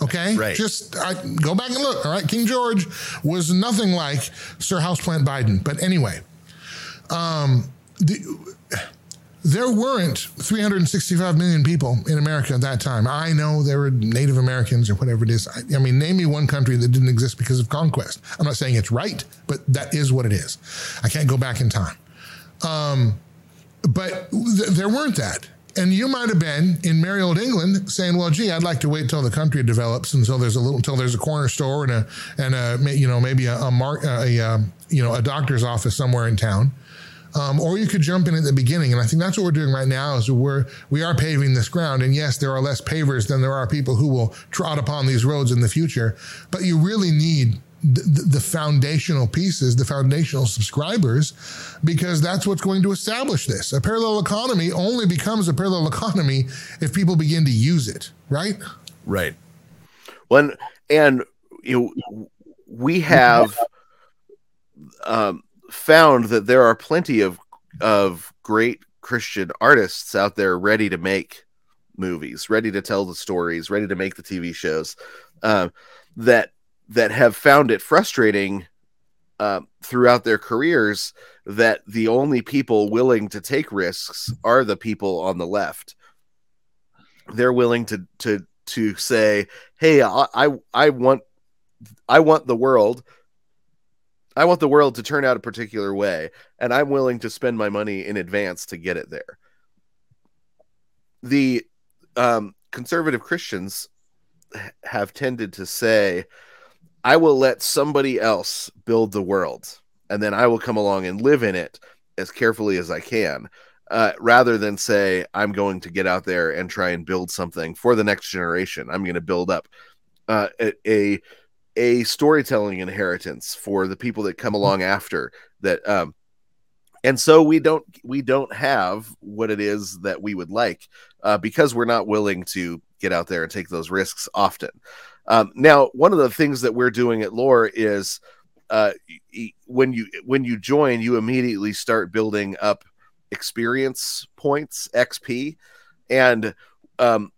Okay? Right. Just I, go back and look. All right. King George was nothing like Sir Houseplant Biden. But anyway, um, the, there weren't 365 million people in America at that time. I know there were Native Americans or whatever it is. I, I, mean, name me one country that didn't exist because of conquest. I'm not saying it's right, but that is what it is. I can't go back in time. Um, but th- there weren't that. And you might have been in merry old England saying, "Well, gee, I'd like to wait till the country develops until there's a little, until there's a corner store and a and a you know maybe a, a mark a, a um, you know a doctor's office somewhere in town." Um, or you could jump in at the beginning. And I think that's what we're doing right now is we're, we are paving this ground. And yes, there are less pavers than there are people who will trot upon these roads in the future. But you really need the, the foundational pieces, the foundational subscribers, because that's what's going to establish this. A parallel economy only becomes a parallel economy if people begin to use it, right? Right. When and you know, we have um, found that there are plenty of of great Christian artists out there ready to make movies, ready to tell the stories, ready to make the TV shows uh, that that have found it frustrating uh, throughout their careers that the only people willing to take risks are the people on the left. They're willing to to to say, "Hey, I I, I want I want the world I want the world to turn out a particular way, and I'm willing to spend my money in advance to get it there. The um, conservative Christians have tended to say, I will let somebody else build the world, and then I will come along and live in it as carefully as I can. Uh, rather than say, I'm going to get out there and try and build something for the next generation. I'm going to build up uh, a, a storytelling inheritance for the people that come along after that um and so we don't we don't have what it is that we would like uh, because we're not willing to get out there and take those risks often um, now one of the things that we're doing at Loor is uh, when you when you join you immediately start building up experience points xp and um,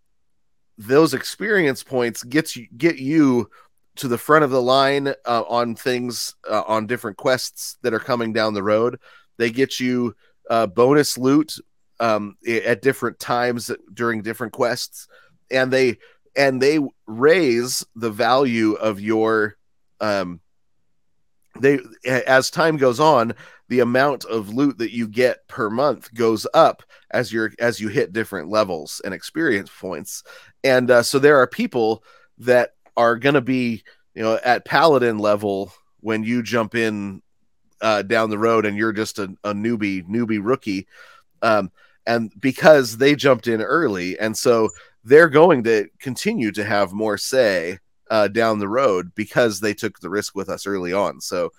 those experience points gets you get you to the front of the line uh, on things uh, on different quests that are coming down the road. They get you uh, bonus loot um, at different times during different quests, and they and they raise the value of your um, they as time goes on the amount of loot that you get per month goes up as you're as you hit different levels and experience points. And uh, so there are people that are going to be you know at paladin level when you jump in uh, down the road and you're just a, a newbie newbie rookie. Um, and because they jumped in early and so they're going to continue to have more say uh, down the road because they took the risk with us early on so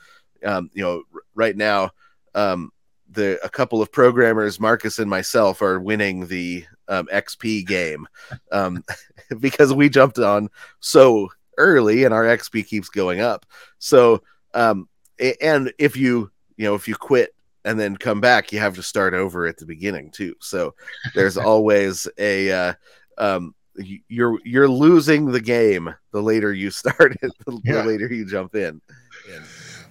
um, you know r- right now um, the a couple of programmers marcus and myself are winning the um, xp game um, because we jumped on so early and our XP keeps going up. So, um, and if you, you know, if you quit and then come back, you have to start over at the beginning too. So there's always a, uh, um, you're you're losing the game the later you start it, the, yeah. later you jump in.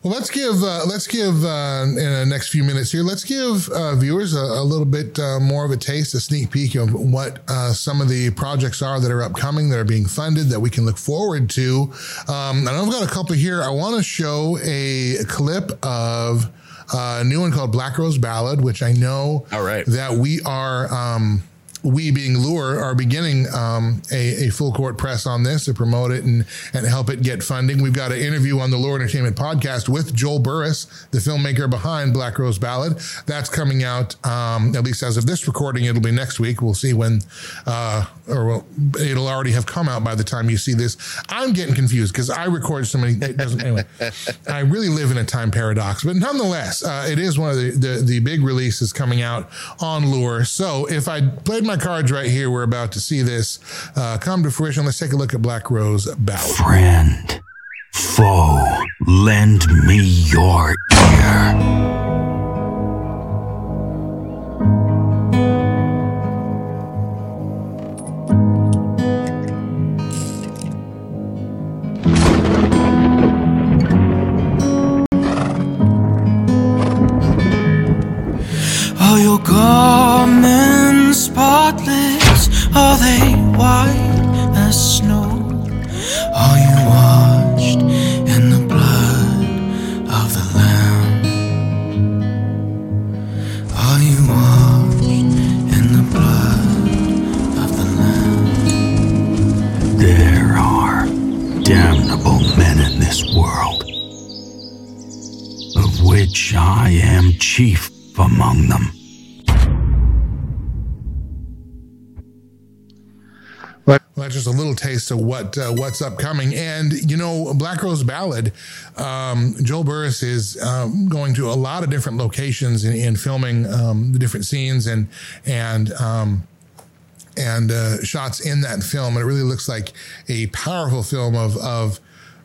Well, let's give uh, let's give uh, in the next few minutes here. Let's give uh, viewers a, a, little bit uh, more of a taste, a sneak peek of what uh, some of the projects are that are upcoming, that are being funded, that we can look forward to. Um, and I've got a couple here. I want to show a clip of uh, a new one called Black Rose Ballad, which I know All right. that we are. Um, we being Loor are beginning um, a, a, full court press on this to promote it and, and help it get funding. We've got an interview on the Loor Entertainment podcast with Joel Burris, the filmmaker behind Black Rose Ballad. That's coming out, um, at least as of this recording, it'll be next week. We'll see when, uh, or well, it'll already have come out by the time you see this. I'm getting confused because I record so many. It doesn't, anyway, I really live in a time paradox, but nonetheless, uh, it is one of the, the, the big releases coming out on Loor. So if I played my my cards right here. We're about to see this uh, come to fruition. Let's take a look at Black Rose Ballad. Friend, foe, lend me your ear. Just a little taste of what uh, what's upcoming. And you know, Black Rose Ballad, um, Joel Burris is um, going to a lot of different locations in, in filming um, the different scenes and and um, and uh, shots in that film. And it really looks like a powerful film of of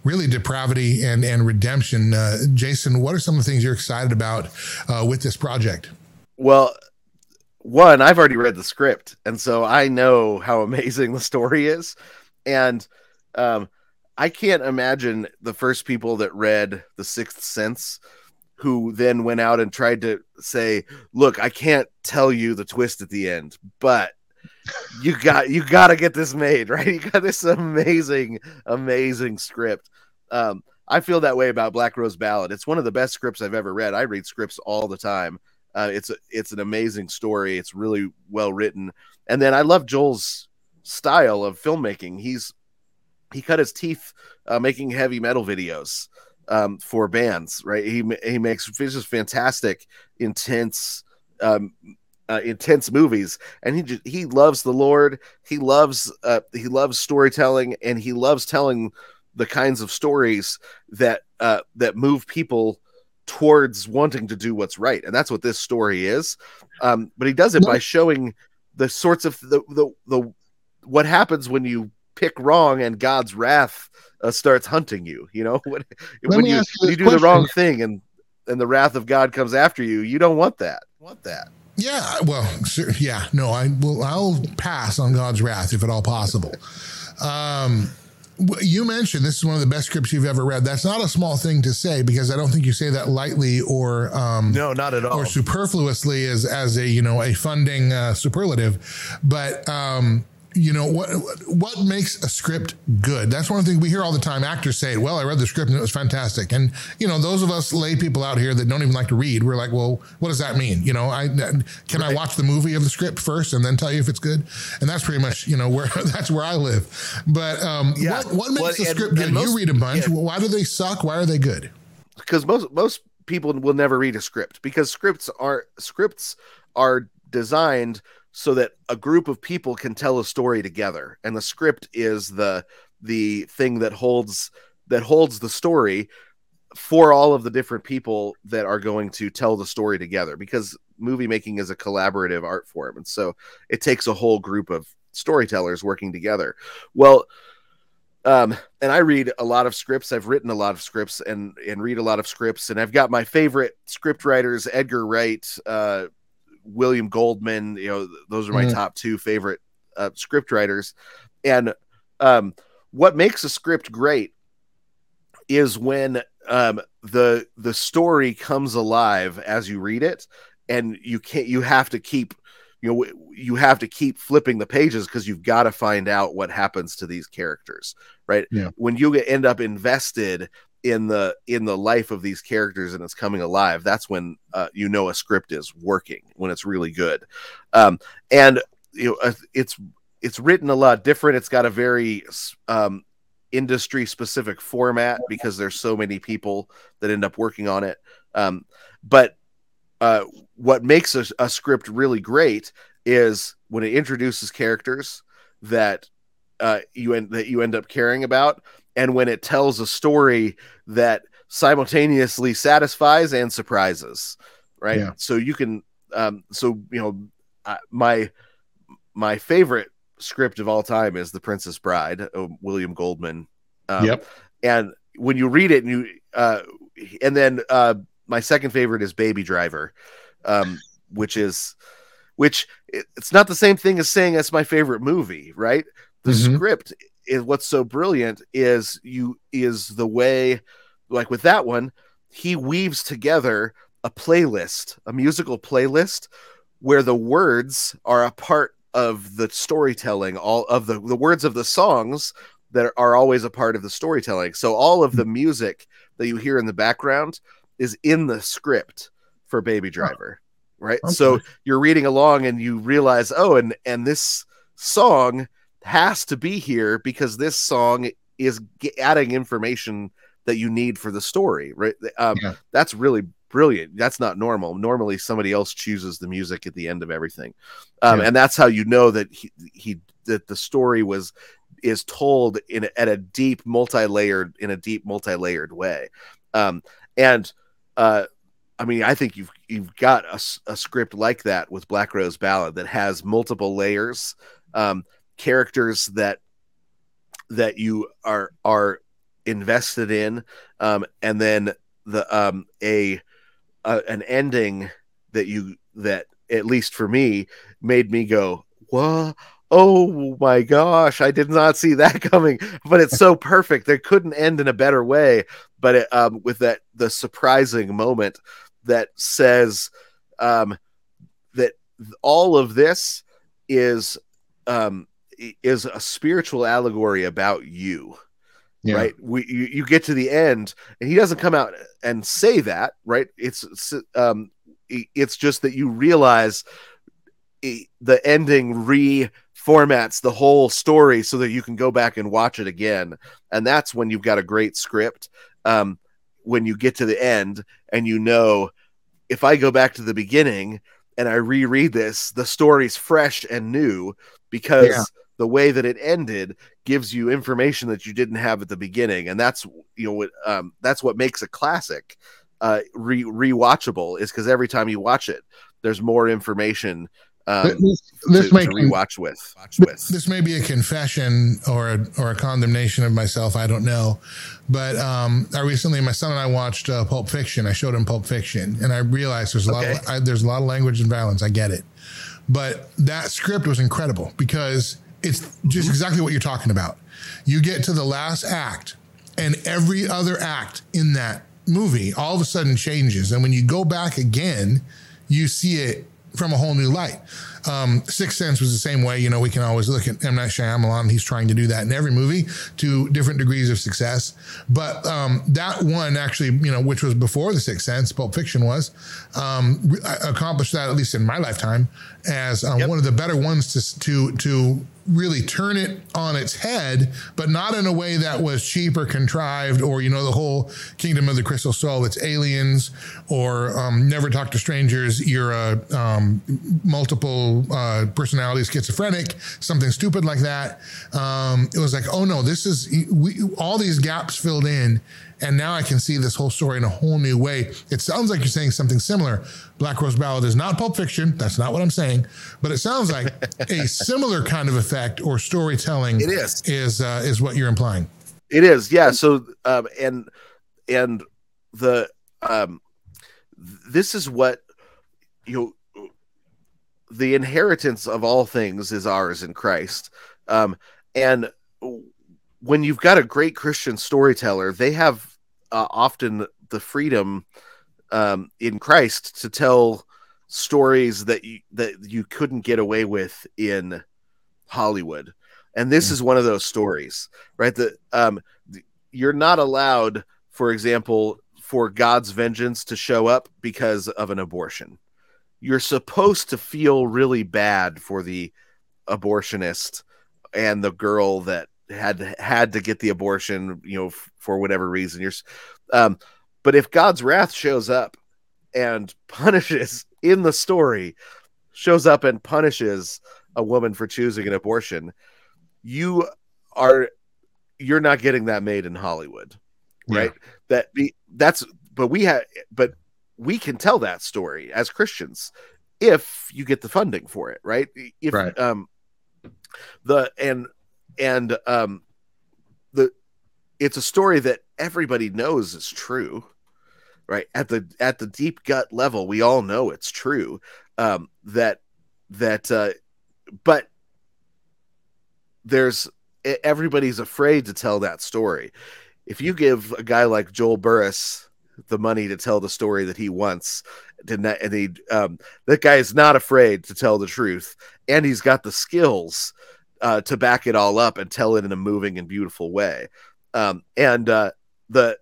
really depravity and and redemption. Uh, Jason, what are some of the things you're excited about uh, with this project? Well, one, I've already read the script, and so I know how amazing the story is, and um, I can't imagine the first people that read The Sixth Sense who then went out and tried to say, "Look, I can't tell you the twist at the end, but you got you got to get this made, right? You got this amazing, amazing script." Um, I feel that way about Black Rose Ballad. It's one of the best scripts I've ever read. I read scripts all the time. Uh, it's a, it's an amazing story. It's really well written, and then I love Joel's style of filmmaking. He's he cut his teeth uh, making heavy metal videos um, for bands, right? He he makes just fantastic, intense, um, uh, intense movies, and he just, he loves the Lord. He loves uh, he loves storytelling, and he loves telling the kinds of stories that uh, that move people towards wanting to do what's right, and that's what this story is. Um, but he does it by showing the sorts of the the, the what happens when you pick wrong and God's wrath uh, starts hunting you. You know when, when you, you when you do question. the wrong thing and and the wrath of God comes after you, you don't want that. Want that. Yeah, well, sure, yeah, no, I will. I'll pass on God's wrath if at all possible. Um, you mentioned this is one of the best scripts you've ever read. That's not a small thing to say because I don't think you say that lightly or um, no, not at all, or superfluously as as a you know a funding uh, superlative. But um, you know what what makes a script good? That's one thing we hear all the time. Actors say well i read the script and it was fantastic. And you know those of us lay people out here that don't even like to read we're like well what does that mean? You know i can right. i watch the movie of the script first and then tell you if it's good? And that's pretty much you know where that's where i live. But um yeah. what, what makes well, the script good? Most, you read a bunch. yeah. why do they suck? Why are they good? Because most most people will never read a script because scripts are scripts are designed so that a group of people can tell a story together and the script is the the thing that holds that holds the story for all of the different people that are going to tell the story together because movie making is a collaborative art form and so it takes a whole group of storytellers working together well um, and I read a lot of scripts. I've written a lot of scripts and and read a lot of scripts. And I've got my favorite script writers: Edgar Wright, uh, William Goldman. You know, those are my mm. top two favorite uh, script writers. And um, what makes a script great is when um, the the story comes alive as you read it, and you can't. You have to keep. You know, you have to keep flipping the pages because you've got to find out what happens to these characters, right? Yeah. When you end up invested in the in the life of these characters and it's coming alive that's when uh, you know a script is working when it's really good. Um, and you know it's it's written a lot different. It's got a very um, industry specific format because there's so many people that end up working on it. Um, but uh, what makes a, a script really great is when it introduces characters that uh, you end that you end up caring about and when it tells a story that simultaneously satisfies and surprises right yeah. so you can um so you know uh, my my favorite script of all time is the princess bride william goldman um, yep and when you read it and you uh and then uh my second favorite is baby driver um which is which it's not the same thing as saying that's my favorite movie right the mm-hmm. script is what's so brilliant is you is the way like with that one he weaves together a playlist a musical playlist where the words are a part of the storytelling all of the the words of the songs that are always a part of the storytelling. So all of the hmm. music that you hear in the background is in the script for baby driver right? Okay. so you're reading along and you realize oh and and this song has to be here because this song is adding information that you need for the story right um, yeah. that's really brilliant. That's not normal. Normally, somebody else chooses the music at the end of everything, um, yeah. and that's how you know that he, he that the story was is told in at a deep, multi-layered in a deep, multi-layered way. Um, and uh, I mean, I think you've you've got a, a, script like that with Black Rose Ballad that has multiple layers, um, characters that that you are are invested in, um, and then the um, a, a an ending that you that at least for me made me go what oh my gosh i did not see that coming. But it's so perfect. They couldn't end in a better way. But it, um, with that the surprising moment that says um, that all of this is um, is a spiritual allegory about you yeah. right? We you, you, get to the end and he doesn't come out and say that right? It's um it's just that you realize the ending reformats the whole story so that you can go back and watch it again. And that's when you've got a great script um when you get to the end and you know if i go back to the beginning and i reread this the story's fresh and new because yeah the way that it ended gives you information that you didn't have at the beginning and that's you know what um, that's what makes a classic uh re rewatchable is because every time you watch it there's more information um, this, this to, may, to rewatch with. with. This may be a confession or a, or a condemnation of myself. I don't know, but um, I recently my son and I watched uh, Pulp Fiction. I showed him Pulp Fiction, and I realized there's a okay. lot of I, there's a lot of language and violence. I get it, but that script was incredible because it's just exactly what you're talking about. You get to the last act, and every other act in that movie all of a sudden changes. And when you go back again, you see it from a whole new light. Um, Sixth Sense was the same way. You know, we can always look at M. Night Shyamalan. He's trying to do that in every movie to different degrees of success. But um, that one actually, you know, which was before The Sixth Sense, Pulp Fiction was, um, accomplished that at least in my lifetime as um, yep. one of the better ones to to to really turn it on its head, but not in a way that was cheap or contrived, or you know the whole Kingdom of the Crystal Skull. It's aliens, or um, Never Talk to Strangers. You're a um, multiple uh, personality schizophrenic, something stupid like that. Um, it was like, oh no, this is we, all these gaps filled in, and now I can see this whole story in a whole new way. It sounds like you're saying something similar. Black Rose Ballad is not Pulp Fiction. That's not what I'm saying. But it sounds like a similar kind of effect or storytelling. It is is uh, is what you're implying. It is, yeah. So um, and and the um, this is what you know, the inheritance of all things is ours in Christ. Um, and when you've got a great Christian storyteller, they have uh, often the freedom um, in Christ to tell stories that you that you couldn't get away with in Hollywood. And this mm. is one of those stories, right? That um, you're not allowed, for example, for God's vengeance to show up because of an abortion. You're supposed to feel really bad for the abortionist and the girl that had had to get the abortion, you know, f- for whatever reason. You're, um, but if God's wrath shows up and punishes in the story, shows up and punishes a woman for choosing an abortion, you are you're not getting that made in Hollywood, right? Yeah. That be that's but we have but we can tell that story as Christians if you get the funding for it, right? If right. um the and and um, the it's a story that everybody knows is true, right? At the at the deep gut level, we all know it's true. Um, that that, uh, but there's everybody's afraid to tell that story. If you give a guy like Joel Burris the money to tell the story that he wants, and he um, that guy is not afraid to tell the truth, and he's got the skills uh, to back it all up and tell it in a moving and beautiful way. Um, and uh, the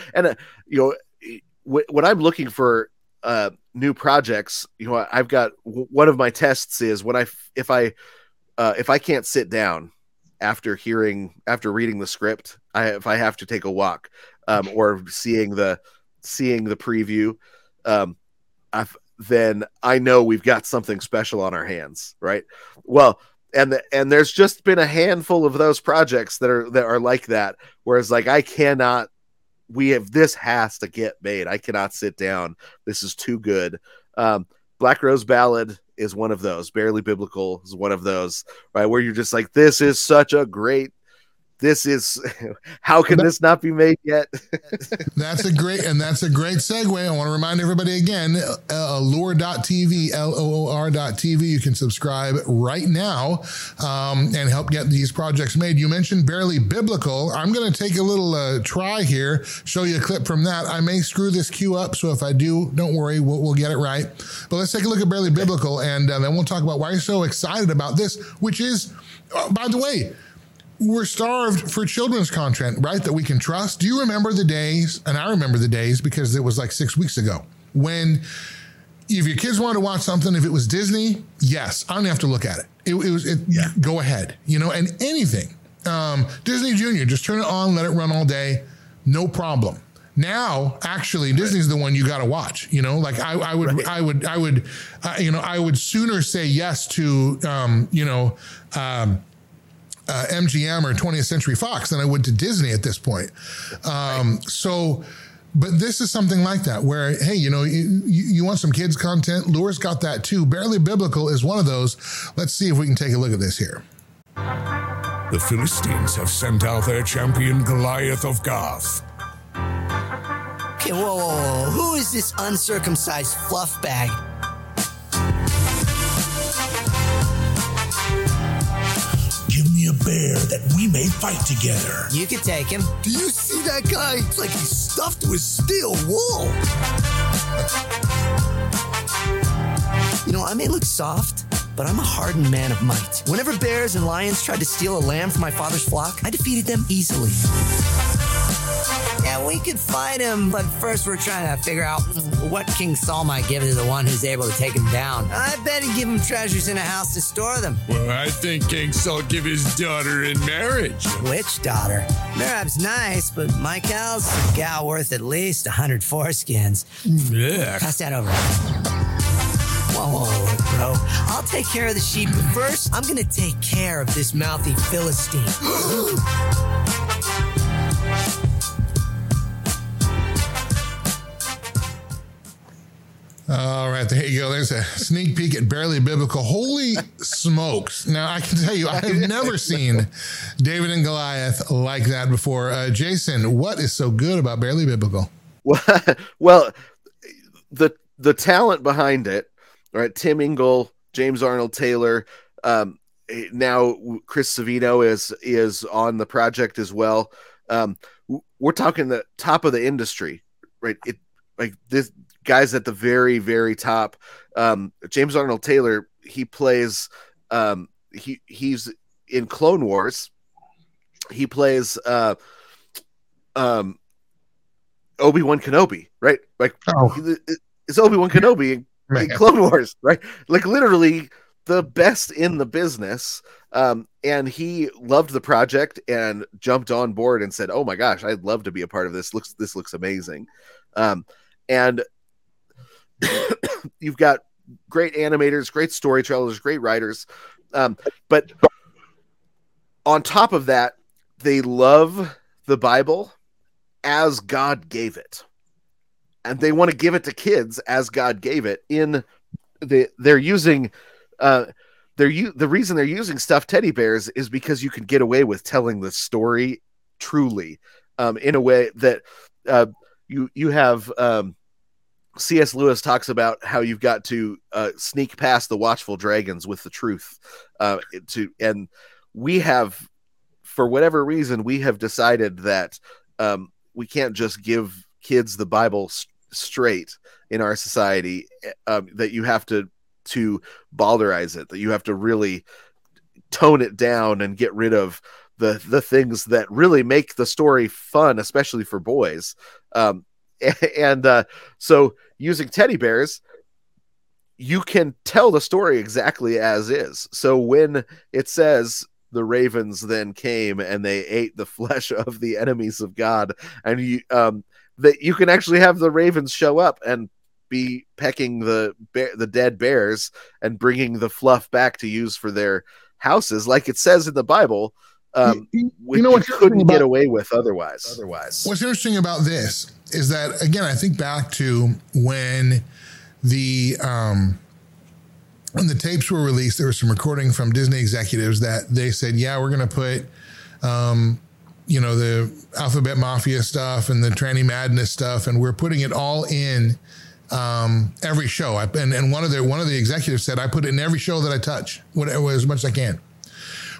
and uh, you know w- when I'm looking for uh, new projects, you know, I've got w- one of my tests is when I if I uh, if I can't sit down after hearing after reading the script, I if I have to take a walk um, or seeing the seeing the preview, um, I've, then I know we've got something special on our hands, right? Well, and the, and there's just been a handful of those projects that are that are like that. Whereas, like, I cannot. We have this has to get made. I cannot sit down. This is too good. Um, Black Rose Ballad is one of those. Barely Biblical is one of those, right? Where you're just like, this is such a great this is how can this not be made yet? that's a great and that's a great segue. I want to remind everybody again, uh, loor.tv, L-O-O-R.tv. You can subscribe right now um, and help get these projects made. You mentioned barely biblical. I'm going to take a little uh, try here, show you a clip from that. I may screw this cue up, so if I do, don't worry, we'll, we'll get it right. But let's take a look at barely biblical, and uh, then we'll talk about why you're so excited about this, which is, uh, by the way, we're starved for children's content, right? That we can trust. Do you remember the days? And I remember the days because it was like six weeks ago when if your kids wanted to watch something, if it was Disney, yes, I don't have to look at it. It, it was, it, yeah. go ahead, you know, and anything. Um, Disney Junior, just turn it on, let it run all day, no problem. Now, actually, Disney's the one you got to watch. You know, like I, I would, right. I would, I would, uh, you know, I would sooner say yes to, um, you know, um, uh, MGM or 20th Century Fox than I would to Disney at this point. Um, right. So, but this is something like that where, hey, you know, you, you want some kids content? Loor's got that too. Barely Biblical is one of those. Let's see if we can take a look at this here. The Philistines have sent out their champion Goliath of Gath. Okay, whoa, whoa, whoa. Who is this uncircumcised fluff bag? Bear that we may fight together. You could take him. Do you see that guy? It's like he's stuffed with steel wool. you know, I may look soft, but I'm a hardened man of might. Whenever bears and lions tried to steal a lamb from my father's flock, I defeated them easily. Yeah, we could fight him, but first we're trying to figure out what King Saul might give to the one who's able to take him down. I bet he'd give him treasures in a house to store them. Well, I think King Saul give his daughter in marriage. Which daughter? Merab's nice, but Michal's a gal worth at least a hundred foreskins. Yeah. Pass that over. Whoa, whoa, whoa, bro. I'll take care of the sheep, but first, I'm gonna take care of this mouthy Philistine. All right, there you go. There's a sneak peek at Barely Biblical. Holy smokes. Now, I can tell you, I have never seen David and Goliath like that before. Uh, Jason, what is so good about Barely Biblical? Well, well the the talent behind it, right? Tim Engel, James Arnold Taylor, um, now Chris Savino is is on the project as well. Um, we're talking the top of the industry, right? It like this guys at the very very top. Um, James Arnold Taylor he plays um, he he's in Clone Wars. He plays uh, um, Obi Wan Kenobi, right? Like oh. it's Obi Wan Kenobi in, in Clone Wars, right? Like literally the best in the business. Um, and he loved the project and jumped on board and said, "Oh my gosh, I'd love to be a part of this. Looks this looks amazing." Um, and you've got great animators, great storytellers, great writers. Um, but on top of that, they love the Bible as God gave it. And they want to give it to kids as God gave it. In the they're using uh they're u- the reason they're using stuffed teddy bears is because you can get away with telling the story truly um in a way that uh you you have um C.S. Lewis talks about how you've got to uh, sneak past the watchful dragons with the truth. Uh, to and we have, for whatever reason, we have decided that um, we can't just give kids the Bible s- straight in our society. Um, that you have to to bowdlerize it. That you have to really tone it down and get rid of the the things that really make the story fun, especially for boys. Um, and uh, so using teddy bears you can tell the story exactly as is so when it says the ravens then came and they ate the flesh of the enemies of god and you um that you can actually have the ravens show up and be pecking the bear, the dead bears and bringing the fluff back to use for their houses, like it says in the Bible. Um, You- which you know you, what couldn't get away with otherwise. Otherwise. What's interesting about this is that again, I think back to when the um, when the tapes were released, there was some recording from Disney executives that they said, "Yeah, we're going to put." Um, you know the alphabet mafia stuff and the tranny madness stuff and we're putting it all in um, every show I, and, and one of the one of the executives said i put it in every show that i touch whatever as much as i can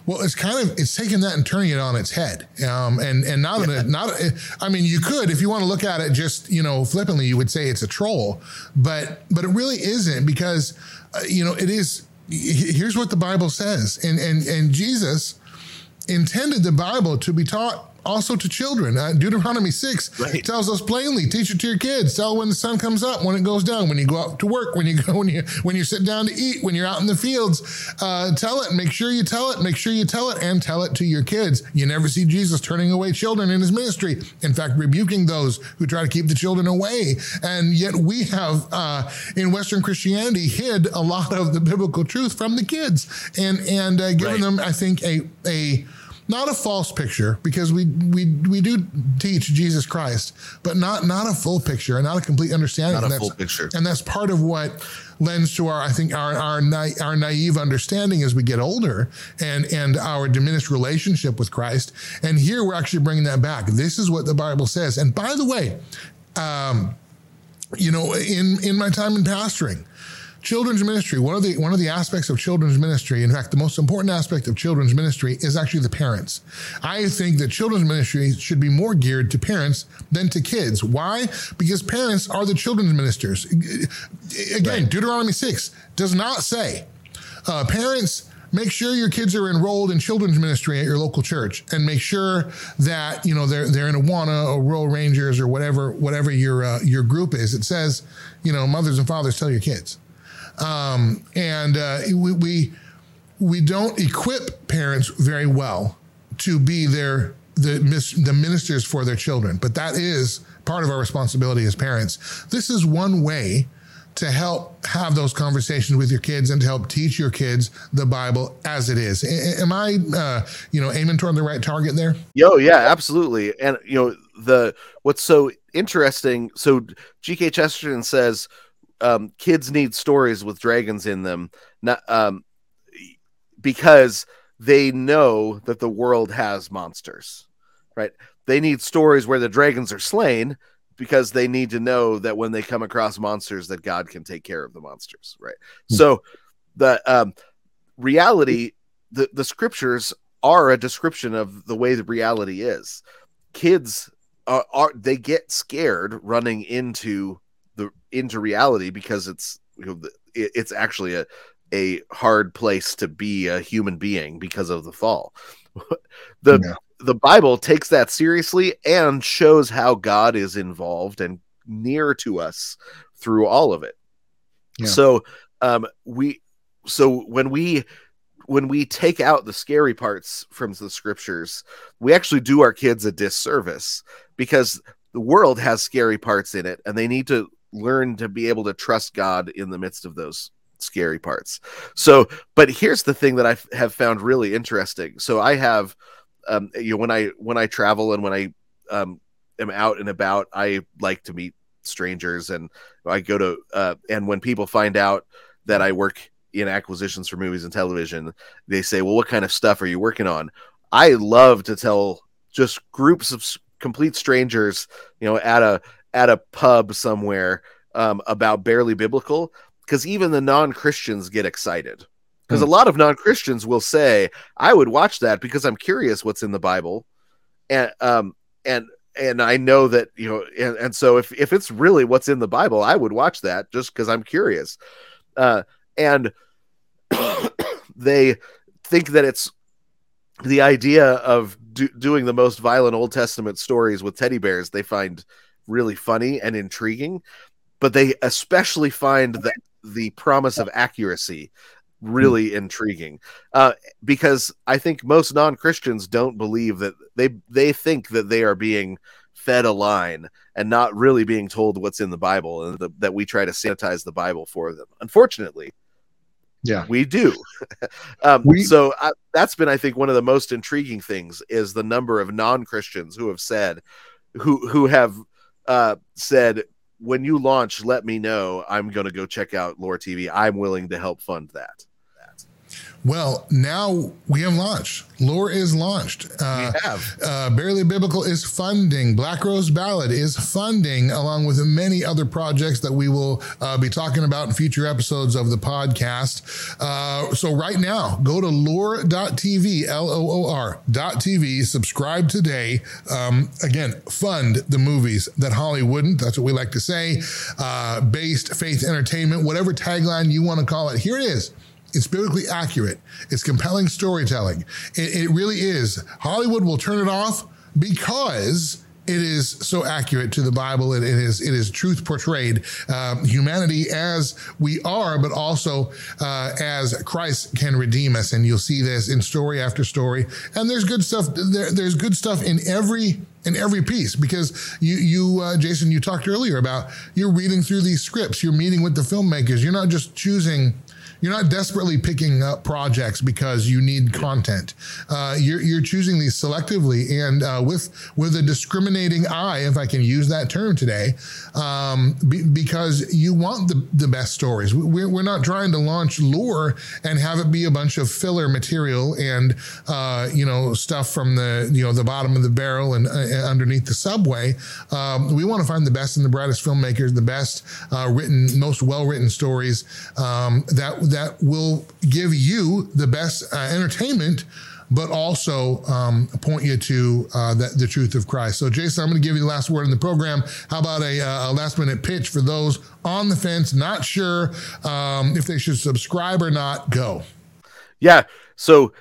well, it's kind of it's taking that and turning it on its head, um, and and not in a, not. A, I mean, you could if you want to look at it just you know flippantly, you would say it's a troll, but but it really isn't because uh, you know it is. Here's what the Bible says, and and and Jesus intended the Bible to be taught also to children. Uh, Deuteronomy 6 Right. tells us plainly, teach it to your kids. Tell when the sun comes up, when it goes down, when you go out to work, when you go, when you, when you sit down to eat, when you're out in the fields, uh, tell it, make sure you tell it, make sure you tell it and tell it to your kids. You never see Jesus turning away children in his ministry. In fact, rebuking those who try to keep the children away. And yet we have, uh, in Western Christianity hid a lot of the biblical truth from the kids and, and, uh, given Right. them, I think, a, a, not a false picture because we we we do teach Jesus Christ, but not not a full picture and not a complete understanding. Not a And that's- full picture. and that's part of what lends to our I think our our na- our naive understanding as we get older and and our diminished relationship with Christ. And here we're actually bringing that back. This is what the Bible says. And by the way, um, you know, in in my time in pastoring, children's ministry one of the one of the aspects of children's ministry in fact the most important aspect of children's ministry is actually the parents. I think that children's ministry should be more geared to parents than to kids. Why? Because parents are the children's ministers. Again deuteronomy 6 does not say uh, parents make sure your kids are enrolled in children's ministry at your local church and make sure that you know they're they're in Awana or Royal Rangers or whatever whatever your uh, your group is. It says you know mothers and fathers tell your kids um, and uh, we, we we don't equip parents very well to be their the mis- the ministers for their children, but that is part of our responsibility as parents. This is one way to help have those conversations with your kids and to help teach your kids the Bible as it is. A- am I, uh, you know, aiming toward the right target there? Yo, yeah, absolutely. And you know, the what's so interesting, so GK Chesterton says um kids need stories with dragons in them, not um because they know that the world has monsters. Right? They need stories where the dragons are slain because they need to know that when they come across monsters that God can take care of the monsters, right? So the um reality the the scriptures are a description of the way the reality is. Kids are, are they get scared running into the into reality because it's you know it, it's actually a a hard place to be a human being because of the fall. the Yeah. the Bible takes that seriously and shows how God is involved and near to us through all of it. Yeah. So um we so when we when we take out the scary parts from the scriptures, we actually do our kids a disservice because the world has scary parts in it and they need to learn to be able to trust God in the midst of those scary parts. So, but here's the thing that I have found really interesting. So I have um you know when I when I travel and when I um am out and about, I like to meet strangers and I go to uh and when people find out that I work in acquisitions for movies and television, they say, "Well, what kind of stuff are you working on?" I love to tell just groups of complete strangers, you know, at a at a pub somewhere um, about barely biblical, because even the non Christians get excited. Because a lot of non Christians will say, "I would watch that because I'm curious what's in the Bible," and um and and I know that you know, and, and so if if it's really what's in the Bible, I would watch that just because I'm curious. Uh, and they think that it's the idea of do, doing the most violent Old Testament stories with teddy bears they find really funny and intriguing, but they especially find that the promise of accuracy really intriguing uh, because I think most non Christians don't believe that they they think that they are being fed a line and not really being told what's in the Bible, and the, that we try to sanitize the Bible for them. Unfortunately, Yeah. we do. um, We- so I, that's been, I think, one of the most intriguing things is the number of non-Christians who have said, who who have uh, said, when you launch, let me know. I'm going to go check out Loor TV. I'm willing to help fund that. Well, now we have launched. Loor is launched. Uh, we have. uh, Barely Biblical is funding. Black Rose Ballad is funding, along with many other projects that we will uh, be talking about in future episodes of the podcast. Uh, so, right now, go to loor.tv, L O O R.tv, subscribe today. Um, again, fund the movies that Holly wouldn't. That's what we like to say. Uh, based faith entertainment, whatever tagline you want to call it. Here it is. It's biblically accurate. It's compelling storytelling. It, it really is. Hollywood will turn it off because it is so accurate to the Bible. It, it is it is truth portrayed, um, humanity as we are, but also uh, as Christ can redeem us. And you'll see this in story after story. And there's good stuff. There, there's good stuff in every in every piece because you you uh, Jason, you talked earlier about you're reading through these scripts. You're meeting with the filmmakers. You're not just choosing you're not desperately picking up projects because you need content. Uh, you're, you're choosing these selectively and uh, with with a discriminating eye, if I can use that term today, um, be, because you want the, the best stories. We're, we're not trying to launch Loor and have it be a bunch of filler material and uh, you know stuff from the you know the bottom of the barrel and uh, underneath the subway. Um, we want to find the best and the brightest filmmakers, the best uh, written, most well written stories um, that that will give you the best uh, entertainment, but also um, point you to uh, the, the truth of Christ. So, Jason, I'm going to give you the last word in the program. How about a, uh, a last minute pitch for those on the fence, not sure um, if they should subscribe or not? Go. Yeah. So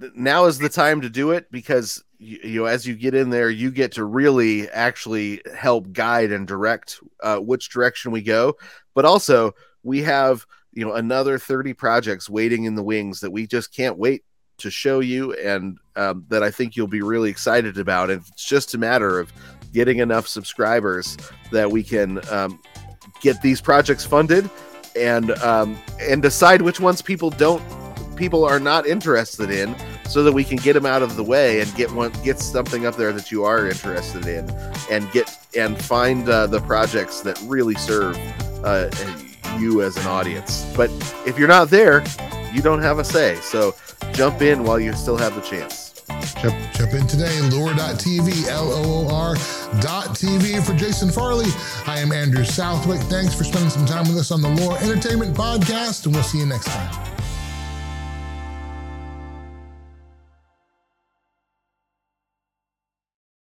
th- now is the time to do it because you, you know as you get in there, you get to really actually help guide and direct uh, which direction we go. But also, we have you know another 30 projects waiting in the wings that we just can't wait to show you and um, that I think you'll be really excited about. And it's just a matter of getting enough subscribers that we can um, get these projects funded and um, and decide which ones people don't people are not interested in so that we can get them out of the way and get one get something up there that you are interested in and get and find uh, the projects that really serve uh, you as an audience but if you're not there you don't have a say so jump in while you still have the chance Jump, jump in today, loor.tv, L O O R TV. For Jason Farley, I am Andrew Southwick. Thanks for spending some time with us on the Loor Entertainment Podcast, and we'll see you next time.